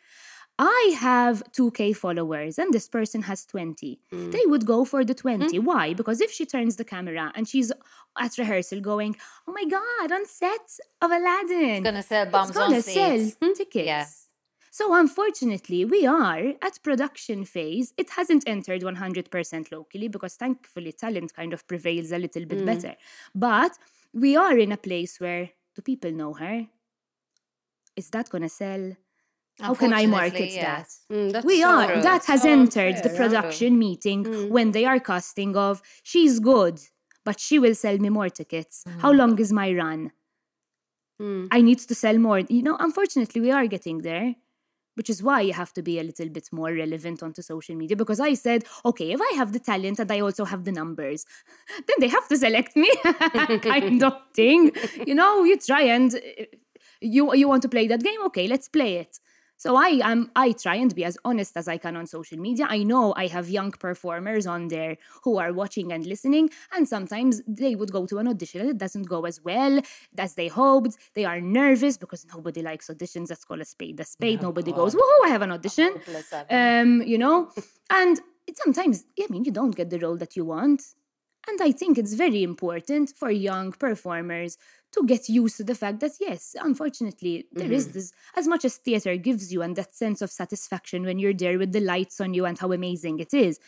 I have 2k followers and this person has 20. Mm. They would go for the 20. Mm. Why? Because if she turns the camera and she's at rehearsal going, Oh my god, on set of Aladdin. It's gonna sell bums it's gonna on sell hmm? seats. tickets. Yeah. So unfortunately, we are at production phase. It hasn't entered 100% locally because thankfully talent kind of prevails a little bit mm. better. But we are in a place where do people know her? Is that gonna sell? How can I market Unfortunately, that? Mm, We so are. true. That has So entered the unfair, yeah. production meeting when they are casting of she's good, but she will sell me more tickets. How long is my run? Mm. I need to sell more. You know, unfortunately, we are getting there, which is why you have to be a little bit more relevant onto social media. Because I said, okay, if I have the talent and I also have the numbers, then they have to select me, kind of thing. You know, you try and uh, you you want to play that game. Okay, let's play it. So I am I try and be as honest as I can on social media. I know I have young performers on there who are watching and listening, and sometimes they would go to an audition and it doesn't go as well as they hoped. They are nervous because nobody likes auditions. Let's call a spade a spade. nobody goes, woohoo, I have an audition. Hopeless, I mean. Um, you know, and it sometimes, I mean, you don't get the role that you want. And I think it's very important for young performers to get used to the fact that, yes, unfortunately, there is mm-hmm. this, as much as theatre gives you and that sense of satisfaction when you're there with the lights on you and how amazing it is,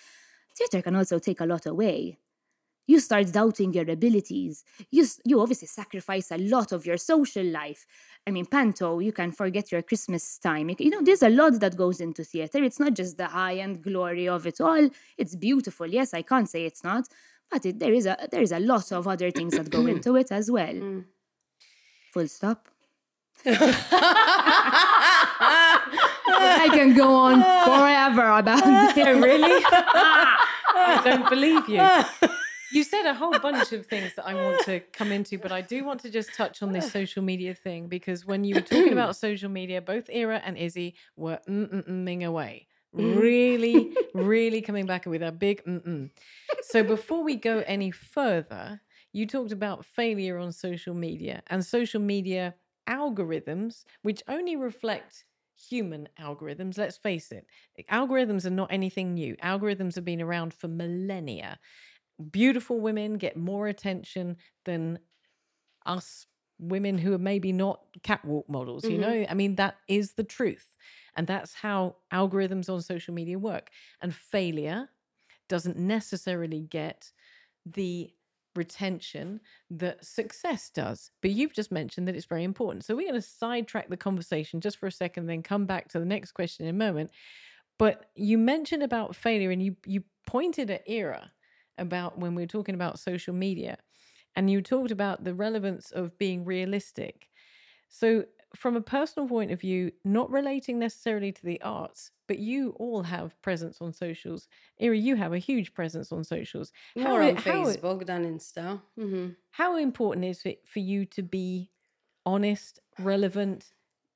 theatre can also take a lot away. You start doubting your abilities. You, you obviously sacrifice a lot of your social life. I mean, Panto, you can forget your Christmas time. You, know, there's a lot that goes into theatre. It's not just the high end glory of it all. It's beautiful. Yes, I can't say it's not, but it, there is a there is a lot of other things that go into it as well. Mm. Full stop. I can go on forever about this. really? I don't believe you. You said a whole bunch of things that I want to come into, but I do want to just touch on this social media thing because when you were talking about social media, both Ira and Izzy were mm-mm-ing away. Mm. Really, really coming back with a big mm-mm. So before we go any further, you talked about failure on social media and social media algorithms, which only reflect human algorithms. Let's face it, algorithms are not anything new. Algorithms have been around for millennia. Beautiful women get more attention than us women who are maybe not catwalk models. You mm-hmm. know, I mean, that is the truth. And that's how algorithms on social media work. And failure doesn't necessarily get the retention that success does. But you've just mentioned that it's very important. So we're going to sidetrack the conversation just for a second, then come back to the next question in a moment. But you mentioned about failure and you you pointed at Ira about when we were talking about social media and you talked about the relevance of being realistic. So from a personal point of view, not relating necessarily to the arts, but you all have presence on socials. Ira, you have a huge presence on socials. More i- on how- Facebook than Insta. hmm how important is it for you to be honest, relevant,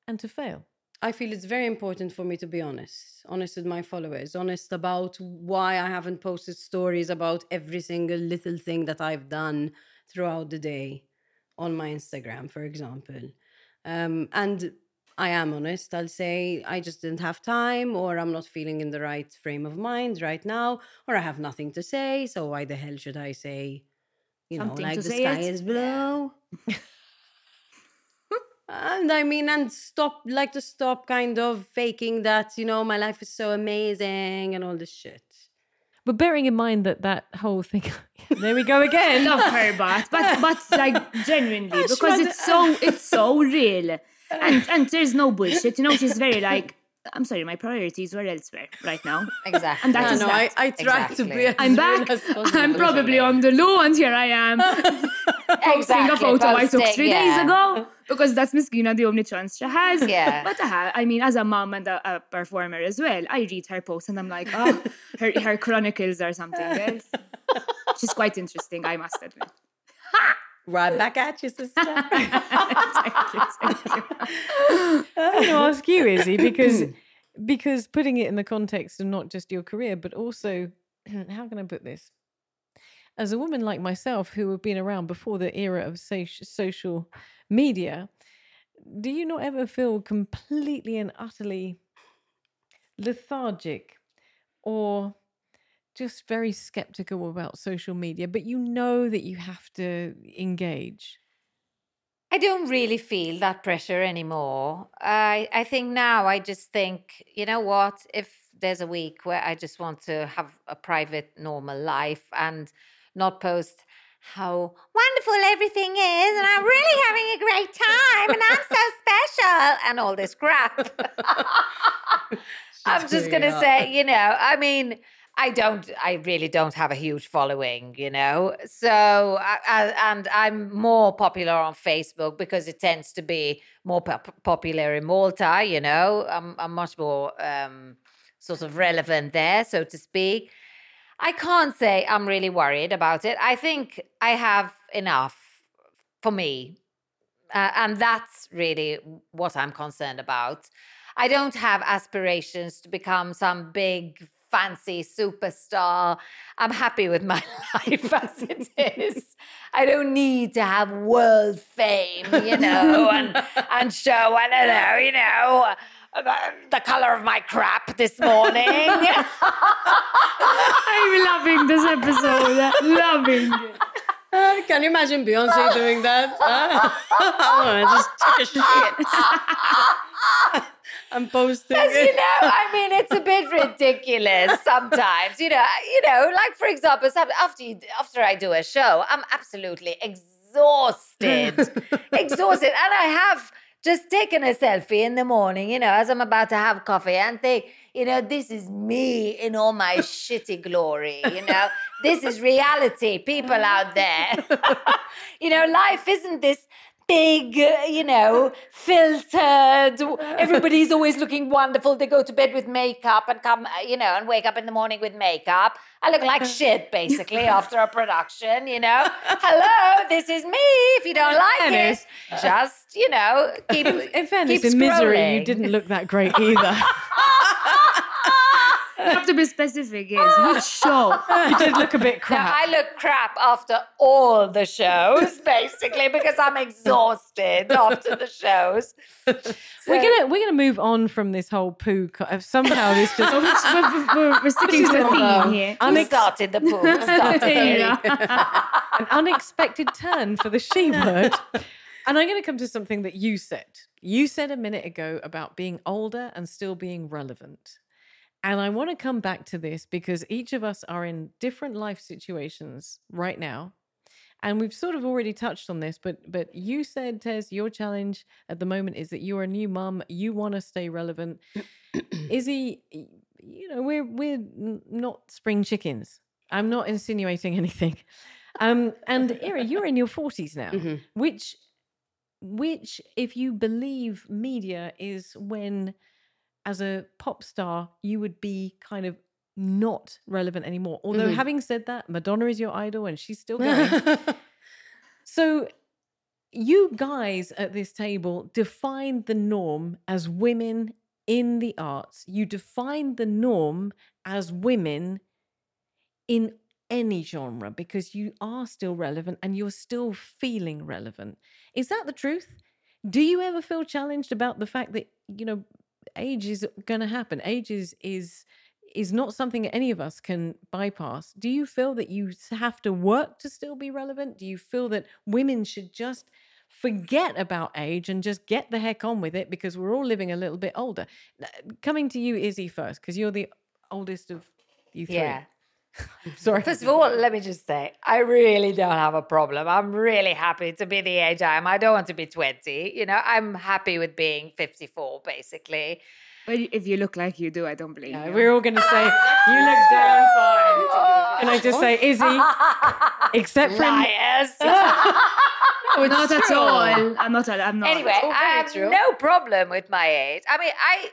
and to fail? I feel it's very important for me to be honest, honest with my followers, honest about why I haven't posted stories about every single little thing that I've done throughout the day on my Instagram, for example. Um, and I am honest. I'll say I just didn't have time, or I'm not feeling in the right frame of mind right now, or I have nothing to say. So why the hell should I say, you Something know, like the sky it? is blue? And I mean, and stop, like to stop kind of faking that, you know, my life is so amazing and all this shit. But bearing in mind that that whole thing, there we go again. love her, but but but like genuinely because it's so it's so real. and and there's no bullshit. You know, she's very like. I'm sorry, my priorities were elsewhere right now. Exactly. And that I is know. that. I, I try to be. Exactly. As I'm back. as. I'm probably on the law, and here I am posting exactly. a photo I took three yeah. days ago because that's Miss Miskina, the only chance she has. Yeah. But uh, I mean, as a mom and a, a performer as well, I read her posts and I'm like, oh, her, her chronicles or something else. She's quite interesting, I must admit. Right back at you, sister. thank you, thank you. I'm going to ask you, Izzy, because because putting it in the context of not just your career, but also how can I put this? As a woman like myself, who have been around before the era of social media, do you not ever feel completely and utterly lethargic or just very skeptical about social media, but you know that you have to engage? I don't really feel that pressure anymore. I I think now I just think, you know what, if there's a week where I just want to have a private normal life and not post how wonderful everything is and I'm really having a great time and I'm so special and all this crap. I'm just going to say, you know, I mean, I don't, I really don't have a huge following, you know. So, I, and I'm more popular on Facebook because it tends to be more pop- popular in Malta, you know. I'm, I'm much more um, sort of relevant there, so to speak. I can't say I'm really worried about it. I think I have enough for me. Uh, and that's really what I'm concerned about. I don't have aspirations to become some big fancy superstar. I'm happy with my life as it is. I don't need to have world fame, you know, and and show I don't know, you know, the, the color of my crap this morning. I'm loving this episode. Loving it. Uh, Can you imagine Beyonce doing that? Uh, I wanna just take a shit. I'm posting Because you know, I mean, it's a bit ridiculous sometimes. You know, you know, like for example, after you, after I do a show, I'm absolutely exhausted, exhausted, and I have just taken a selfie in the morning. You know, as I'm about to have coffee, and think, you know, this is me in all my shitty glory. You know, this is reality. People out there, you know, life isn't this big, uh, you know, filtered. Everybody's always looking wonderful. They go to bed with makeup and come, uh, you know, and wake up in the morning with makeup. I look like shit basically after a production, you know. Hello, this is me. If you don't like fairness- it, just, you know, keep. In fairness, keep in misery, you didn't look that great either. You have to be specific, yes. Which show? you did look a bit No, crap. I look crap after all the shows, basically, because I'm exhausted after the shows. we're gonna we're gonna move on from this whole poo. Co- uh, somehow this just we're, we're, we're sticking to the theme here. Who Unex- started the poo? Started an unexpected turn for the she word. And I'm going to come to something that you said. You said a minute ago about being older and still being relevant. And I want to come back to this because each of us are in different life situations right now. And we've sort of already touched on this, but but you said, Tez, your challenge at the moment is that you're a new mum, you want to stay relevant. Izzy, you know, we're we're not spring chickens. I'm not insinuating anything. Um, and Ira, you're in your 40s now, Mhm. which which, if you believe media, is when as a pop star, you would be kind of not relevant anymore. Although Mhm. having said that, Madonna is your idol and she's still going. So, you guys at this table define the norm as women in the arts. You define the norm as women in any genre because you are still relevant and you're still feeling relevant. Is that the truth? Do you ever feel challenged about the fact that, you know, age is going to happen? Age is, is is not something any of us can bypass. Do you feel that you have to work to still be relevant? Do you feel that women should just forget about age and just get the heck on with it because we're all living a little bit older? Coming to you, Izzy, first, because you're the oldest of you three. Yeah. Sorry. First of all, let me just say, I really don't have a problem. I'm really happy to be the age I am. I don't want to be 20. You know, I'm happy with being 54, basically. But if you look like you do, I don't believe Yeah, you. we're all going to say, you look damn fine. Can I just say, Izzy, except for. Liars. not at all. I'm not. I'm not. anyway, I have true. no problem with my age. I mean, I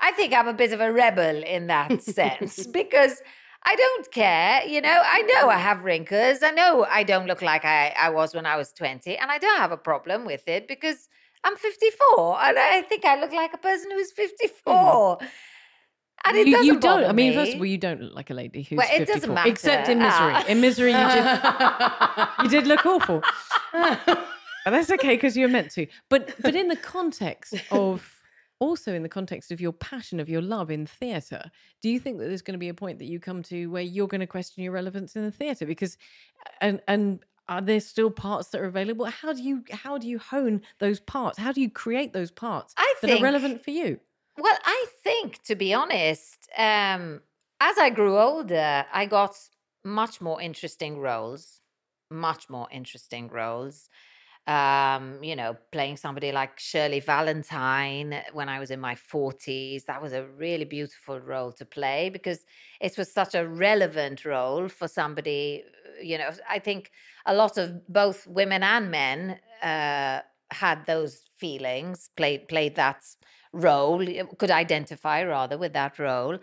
I think I'm a bit of a rebel in that sense because I don't care. You know, I know I have wrinkles. I know I don't look like I, I was when I was 20, and I don't have a problem with it because I'm 54, and I think I look like a person who's 54. And it you, doesn't you don't. I mean, me. first of all, you don't look like a lady who's Well, it 54, doesn't matter. except in misery. Ah. In misery, you did. you did look awful. But that's okay because you were meant to. But but in the context of also in the context of your passion of your love in theatre, do you think that there's going to be a point that you come to where you're going to question your relevance in the theatre? Because and and are there still parts that are available? How do you how do you hone those parts? How do you create those parts I that think- are relevant for you? Well, I think, to be honest, um, as I grew older, I got much more interesting roles, much more interesting roles. Um, you know, playing somebody like Shirley Valentine when I was in my 40s, that was a really beautiful role to play because it was such a relevant role for somebody. uh, You know, I think a lot of both women and men uh, had those feelings, played played that role, could identify rather with that role.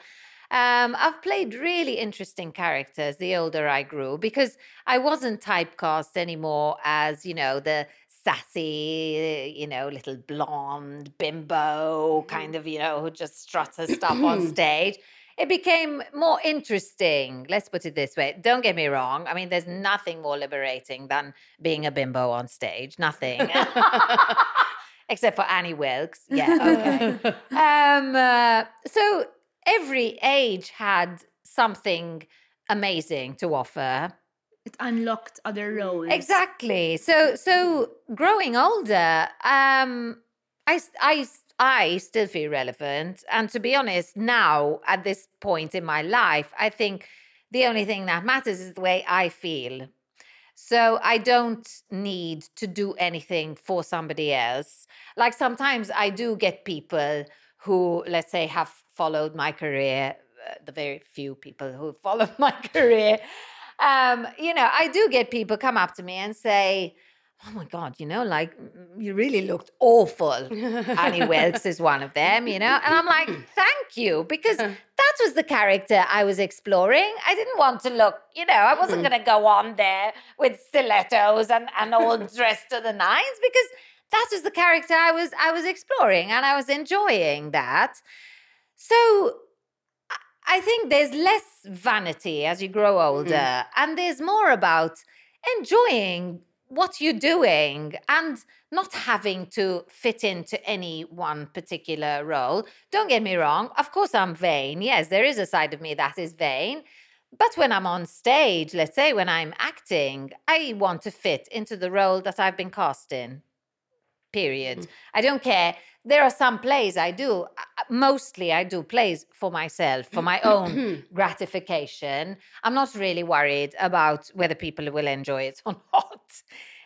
Um, I've played really interesting characters the older I grew because I wasn't typecast anymore as, you know, the sassy, you know, little blonde bimbo kind of, you know, who just struts her stuff on stage. It became more interesting. Let's put it this way. Don't get me wrong. I mean, there's nothing more liberating than being a bimbo on stage. Nothing. Except for Annie Wilkes. Yeah, okay. um, uh, so every age had something amazing to offer. it unlocked other roles. Exactly. So so growing older, um, i i i still feel relevant, and to be honest, now at this point in my life, I think the only thing that matters is the way I feel. So I don't need to do anything for somebody else. Like sometimes I do get people who, let's say, have followed my career, uh, the very few people who followed my career. Um, you know, I do get people come up to me and say, Oh my God, you know, like you really looked awful. Annie Wilkes is one of them, you know? And I'm like, thank you, because that was the character I was exploring. I didn't want to look, you know, I wasn't going to go on there with stilettos and, and all dressed to the nines because that was the character I was I was exploring and I was enjoying that. So I- think there's less vanity as you grow mm-hmm. older and there's more about enjoying what you're doing and not having to fit into any one particular role. Don't get me wrong, of course, I'm vain. Yes, there is a side of me that is vain. But when I'm on stage, let's say when I'm acting, I want to fit into the role that I've been cast in. Period. I don't care. There are some plays I do. uh, Mostly I do plays for myself, for my own gratification. I'm not really worried about whether people will enjoy it or not,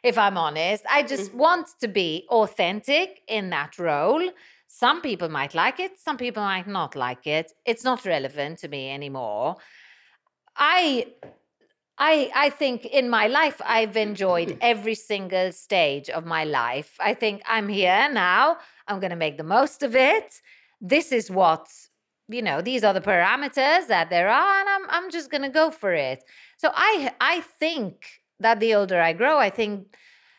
if I'm honest. I just want to be authentic in that role. Some people might like it, some people might not like it. It's not relevant to me anymore. I I I think in my life I've enjoyed every single stage of my life. I think I'm here now. I'm going to make the most of it. This is what you know. These are the parameters that there are, and I'm I'm just going to go for it. So I I think that the older I grow, I think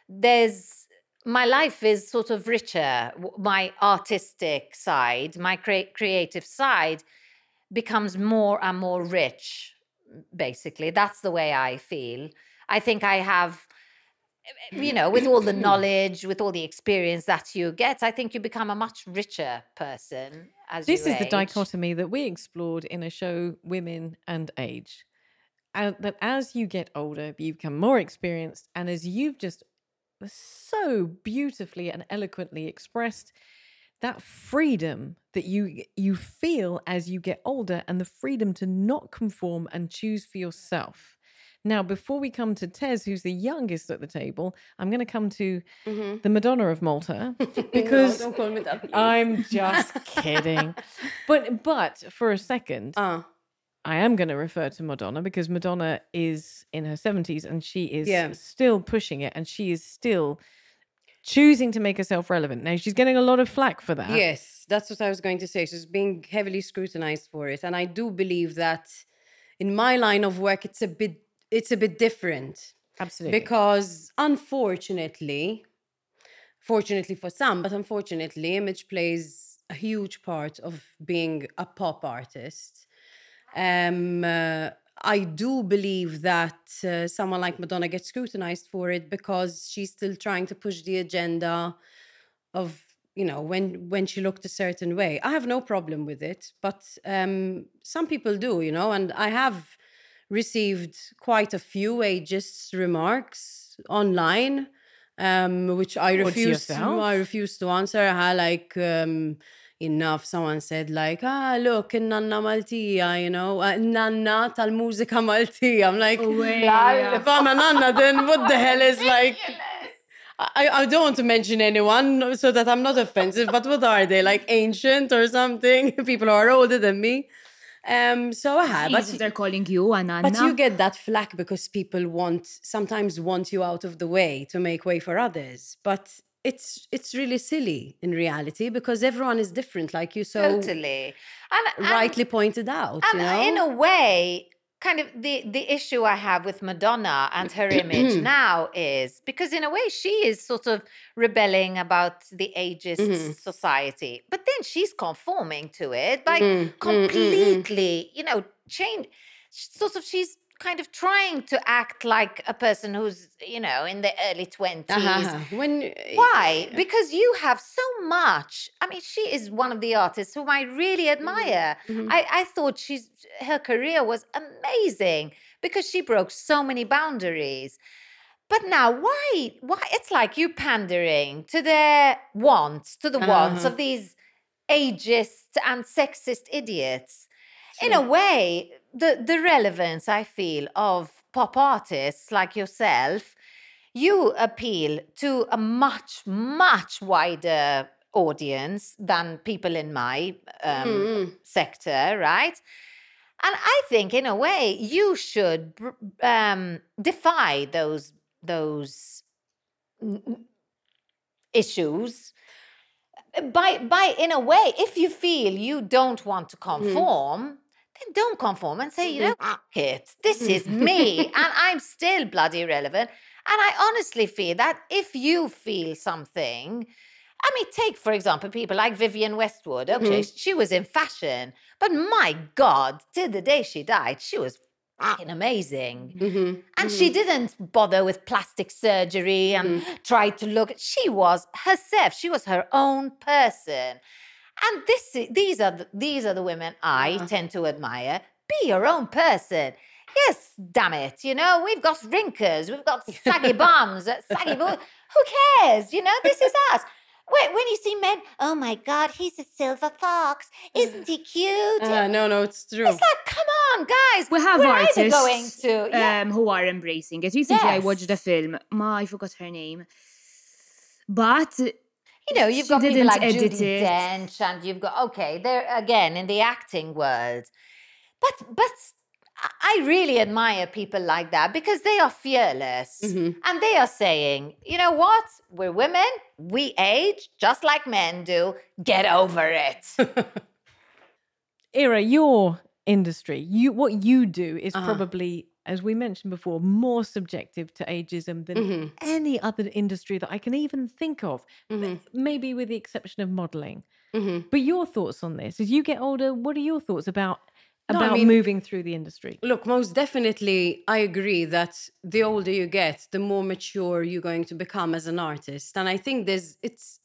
there's my life is sort of richer. My artistic side, my crea- creative side, becomes more and more rich basically that's the way i feel i think i have eh, you know with all the knowledge with all the experience that you get i think you become a much richer person as This is the dichotomy that we explored in a show, Women and Age. And that as you get older, you become more experienced. And as you've just so beautifully and eloquently expressed, that freedom that you you feel as you get older and the freedom to not conform and choose for yourself. Now, before we come to Tez, who's the youngest at the table, I'm going to come to the Madonna of Malta because don't call me that. please. I'm just kidding. But but for a second, Ah, I am going to refer to Madonna because Madonna is in her 70s and she is Yeah. still pushing it and she is still choosing to make herself relevant. Now, she's getting a lot of flack for that. Yes, that's what I was going to say. She's being heavily scrutinized for it, and I do believe that in my line of work, it's a bit it's a bit different Absolutely. because unfortunately, fortunately for some, but unfortunately, image plays a huge part of being a pop artist. Um, uh, I do believe that uh, someone like Madonna gets scrutinized for it because she's still trying to push the agenda of you know when when she looked a certain way. I have no problem with it, but um, some people do, you know, and I have received quite a few ageist remarks online, um, which I refuse. To. I refuse to answer. I like. Um, enough someone said like ah look nanna maltija you know uh, nanna tal-mużika maltija I'm like if I'm a nanna then what the hell is like I, I don't want to mention anyone so that I'm not offensive, but what are they like ancient or something? People who are older than me. Um, so yeah, But but they're calling you an Anna. but you get that flack because people want sometimes want you out of the way to make way for others. But it's it's really silly in reality because everyone is different, like you so totally. And, and- rightly pointed out. And you know? in a way, kind of the the issue I have with Madonna and her image now is because in a way she is sort of rebelling about the ageist Mm-hmm. society, but then she's conforming to it by Mm, mm, mm, mm. completely, you know, change. Sort of, she's kind of trying to act like a person who's, you know, in the early 20s Uh-huh. When why? Because you have so much. I mean, she is one of the artists whom I really admire. I, I thought she's her career was amazing because she broke so many boundaries. But now, why? Why? It's like you pandering to their wants, to the wants Uh-huh. of these ageist and sexist idiots. In a way, the the relevance I feel of pop artists like yourself you appeal to a much much wider audience than people in my um, sector right? And i think in a way you should um, defy those those issues by by in a way if you feel you don't want to conform then don't conform and say you mm-hmm. know ah, "F- it this mm-hmm. is me and i'm still bloody relevant and I honestly feel that if you feel something, I mean, take for example people like Vivienne Westwood. Okay, mm-hmm. she was in fashion, but my God, till the day she died, she was ah. fucking amazing. Mm-hmm. And she didn't bother with plastic surgery and try to look. She was herself. She was her own person. And this, these are the, these are the women I tend to admire. Be your own person. Yes, damn it. You know, we've got wrinkles, we've got saggy bums, uh, saggy bo- Who cares? You know, this is us. When, when you see men, oh my God, he's a silver fox. Isn't he cute? Uh, no, no, it's true. it's like, come on, guys. we have artists going to. Yeah. um, who are embracing it. Recently, I watched a film. Ma, I forgot her name. But you know, you've she got people like Judy it. Dench, and you've got okay, they're again in the acting world, but but I- really admire people like that because they are fearless Mhm. and they are saying, you know what, we're women, we age just like men do. Get over it. Ira, your industry, you what you do is Uh-huh. probably, as we mentioned before, more subjective to ageism than Mhm. any other industry that I can even think of. Mhm. Maybe with the exception of modeling. Mhm. But your thoughts on this? As you get older, what are your thoughts about No, I about mean- moving through the industry? Look, most definitely, I agree that the older you get, the more mature you're going to become as an artist, and I think there's it's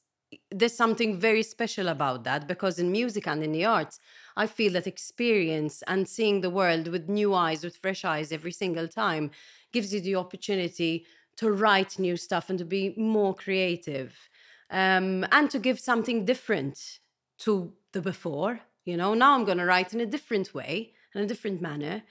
there's something very special about that because in music and in the arts, I feel that experience and seeing the world with new eyes, with fresh eyes every single time, gives you the opportunity to write new stuff and to be more creative. um, and to give something different to the before. You know, now I'm going to write in a different way, in a different manner.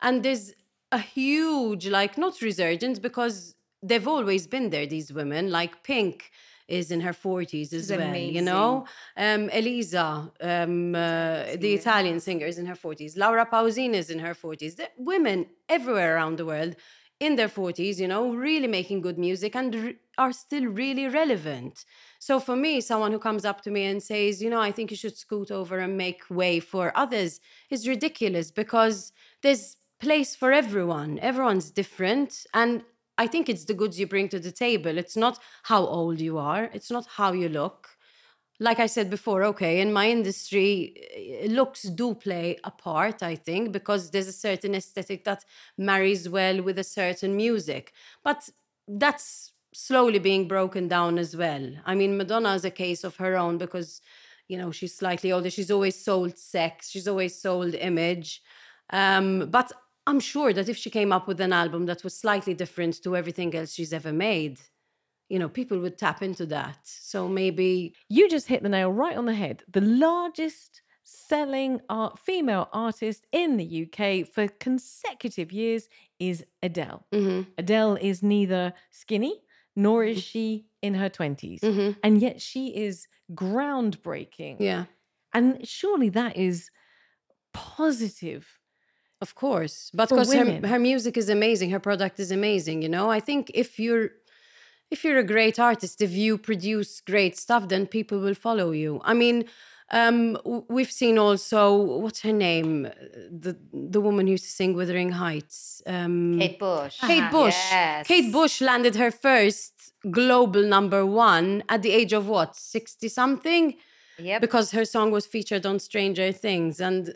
And there's a huge, like, not resurgence because they've always been there, these women, like Pink is in her 40s as She's well, you know? Um, Elisa, um, uh, the Italian singer, is in her 40s. Laura Pausini is in her 40s. The women everywhere around the world in their 40s, you know, really making good music and re- are still really relevant. So for me, someone who comes up to me and says, you know, I think you should scoot over and make way for others is ridiculous because there's place for everyone. Everyone's different. And I think it's the goods you bring to the table. It's not how old you are, it's not how you look. Like I said before, okay, in my industry, looks do play a part, I think, because there's a certain aesthetic that marries well with a certain music. But that's slowly being broken down as well. I mean, Madonna is a case of her own because, you know, she's slightly older. She's always sold sex, she's always sold image. Um, but I'm sure that if she came up with an album that was slightly different to everything else she's ever made, you know, people would tap into that. So maybe, You just hit the nail right on the head. The largest selling art, female artist in the UK for consecutive years is Adele. mhm, Adele is neither skinny nor is she in her 20s. mhm, And yet she is groundbreaking. yeah, And surely that is positive. Of course. But because her, her music is amazing, her product is amazing. You know, I think if you're if you're a great artist, if you produce great stuff, then people will follow you. I mean, um, we've seen also what's her name, the the woman who used to sing "Wuthering Heights." Um, Kate Bush. Kate Bush. Yes. Kate Bush landed her first global number one at the age of what, 60 something? Yep. Because her song was featured on Stranger Things. And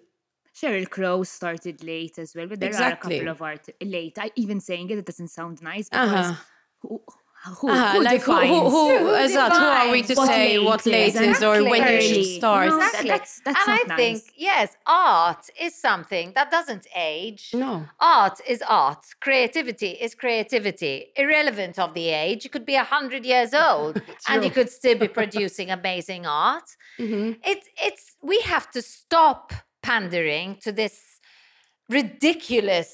Sheryl Crow started late as well, but there Exactly. are a couple of art late. I even saying it, it doesn't sound nice because Uh-huh. who, who, uh, who like who, defines who, who, Who is that? Who are we to defines what say late what is? late is or when you should start? You know, that- Exactly. that's- that's and not I think, yes, art is something that doesn't age. No. Art is art. Creativity is creativity, irrelevant of the age. You could be 100 years old and you could still be producing amazing art. Mhm. It, it's, we have to stop pandering to this ridiculous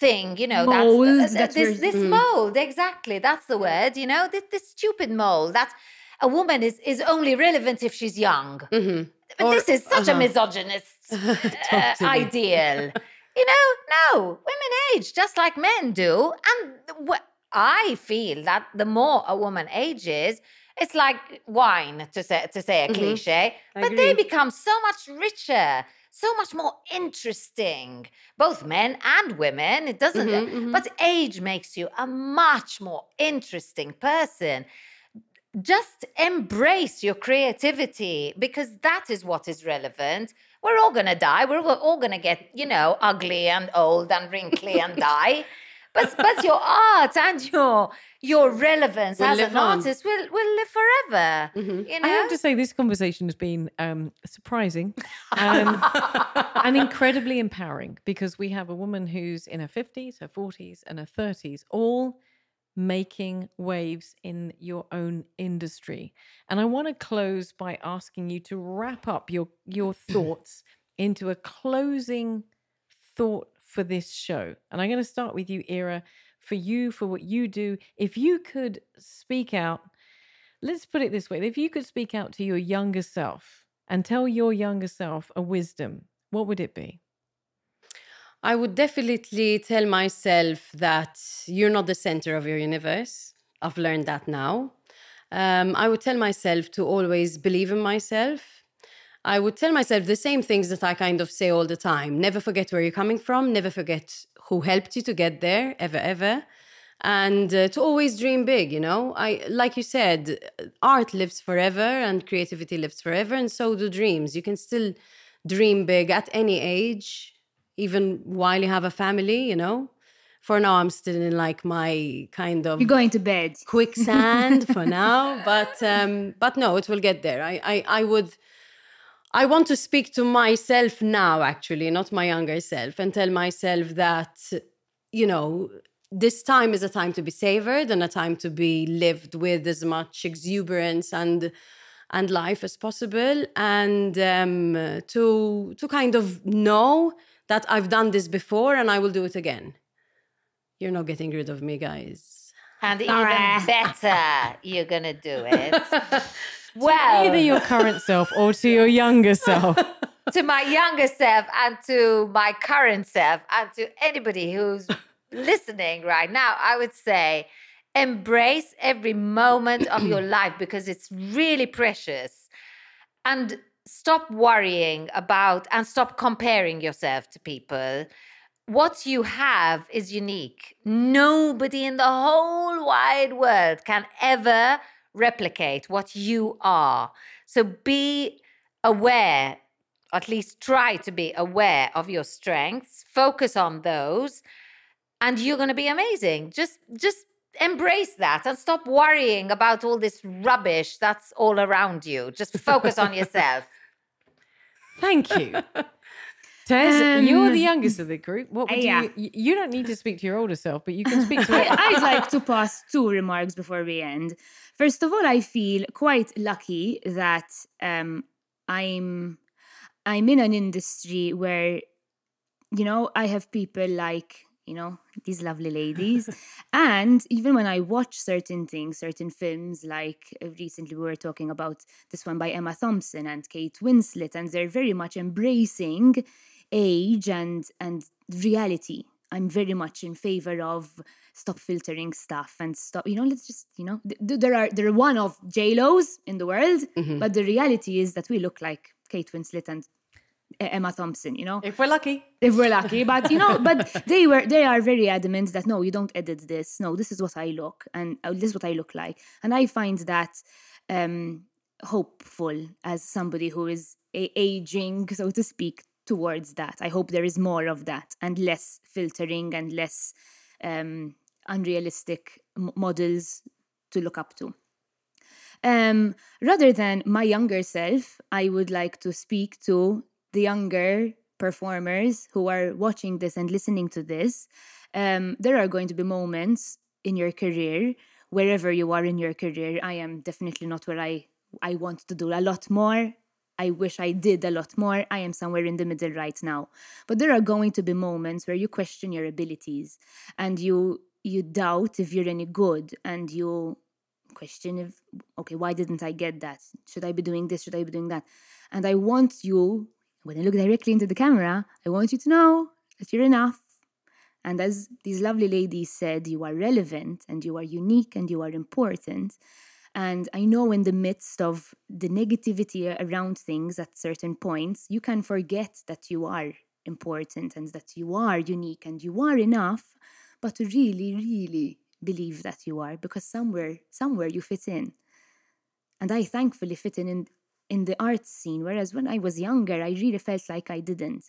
thing, you know, Mold that's uh, that this, this Mm. mold, exactly. That's the word, you know, this, this stupid mold that a woman is, is only relevant if she's young. Mhm. But Or- this is such a uh-huh. misogynist uh, ideal. You know, no, women age just like men do. And wh- I feel that the more a woman ages, it's like wine, to say, to say a Mhm. cliche, but they become so much richer, so much more interesting, both men and women. It doesn't, Mhm, mhm. but age makes you a much more interesting person just embrace your creativity because that is what is relevant. We're all going to die. We're all- all going to get, you know, ugly and old and wrinkly and die. But but your art and your your relevance Will as an on. artist will will live forever. Mhm. You know. I have to say, this conversation has been um, surprising and, and incredibly empowering because we have a woman who's in her 50s, her 40s, and her 30s, all making waves in your own industry. And I want to close by asking you to wrap up your, your thoughts into a closing thought for this show. And I'm going to start with you, Ira, for you, for what you do. If you could speak out let's put it this way if you could speak out to your younger self and tell your younger self a wisdom what would it be I would definitely tell myself that you're not the center of your universe. I've learned that now. Um, I would tell myself to always believe in myself. I would tell myself the same things that I kind of say all the time. Never forget where you're coming from. Never forget who helped you to get there, ever, ever. And uh, to always dream big, you know. I like you said, art lives forever and creativity lives forever, and so do dreams. You can still dream big at any age even while you have a family, you know. For now, I'm still in like my kind of You're going to bed. quicksand for now, but um, but no, it will get there. I, I I would. I want to speak to myself now, actually, not my younger self, and tell myself that, you know, this time is a time to be savored and a time to be lived with as much exuberance and and life as possible and um, to to kind of know that I've done this before and I will do it again. You're not getting rid of me, guys. And even Alright. better, you're going to do it. well, Either your current self or to your younger self. to my younger self and to my current self and to anybody who's listening right now, I would say embrace every moment of your life because it's really precious. And stop worrying about and stop comparing yourself to people. What you have is unique. Nobody in the whole wide world can ever replicate what you are. So be aware at least try to be aware of your strengths focus on those and you're going to be amazing just just embrace that and stop worrying about all this rubbish that's all around you just focus on yourself Thank you. Tez, you're the Um, youngest of the group. What would yeah. you, you? You don't need to speak to your older self, but you can speak to I, it. I'd like to pass two remarks before we end. First of all, I feel quite lucky that um, I'm I'm in an industry where you know I have people like you know these lovely ladies, and even when I watch certain things, certain films, like uh, recently we were talking about this one by Emma Thompson and Kate Winslet, and they're very much embracing age and and reality. I'm very much in favor of stop filtering stuff and stop. You know, let's just you know th- th- there are there are one of J Lo's in the world, Mhm. but the reality is that we look like Kate Winslet and Emma Thompson. You know, If we're lucky. if we're lucky but you know but they were they are very adamant that no you don't edit this no this is what i look and uh, this is what i look like and i find that um hopeful as somebody who is a- aging so to speak towards that i hope there is more of that and less filtering and less um unrealistic m- models to look up to um, rather than my younger self, I would like to speak to the younger performers who are watching this and listening to this. Um, there are going to be moments in your career, wherever you are in your career. I am definitely not where I, I want to do a lot more. I wish I did a lot more. I am somewhere in the middle right now. But there are going to be moments where you question your abilities and you you doubt if you're any good and you question if okay why didn't i get that? Should i be doing this? Should i be doing that? And i want you when i look directly into the camera i want you to know that you're enough. And as these lovely ladies said you are relevant and you are unique and you are important and i know in the midst of the negativity around things at certain points you can forget that you are important and that you are unique and you are enough but to really really believe that you are because somewhere somewhere you fit in. And i thankfully fit in in, in the art scene whereas when i was younger i really felt like i didn't.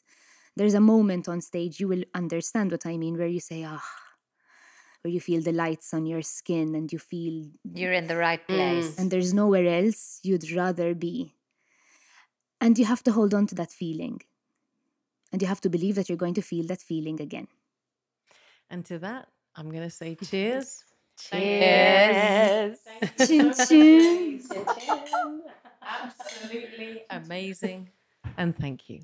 There's a moment on stage you will understand what i mean where you say ah where you feel the lights on your skin and you feel you're in the right mm. place. and there's nowhere else you'd rather be. And you have to hold on to that feeling. And you have to believe that you're going to feel that feeling again. And to that, I'm going to say cheers. cheers. Chin chin. Absolutely amazing. And thank you.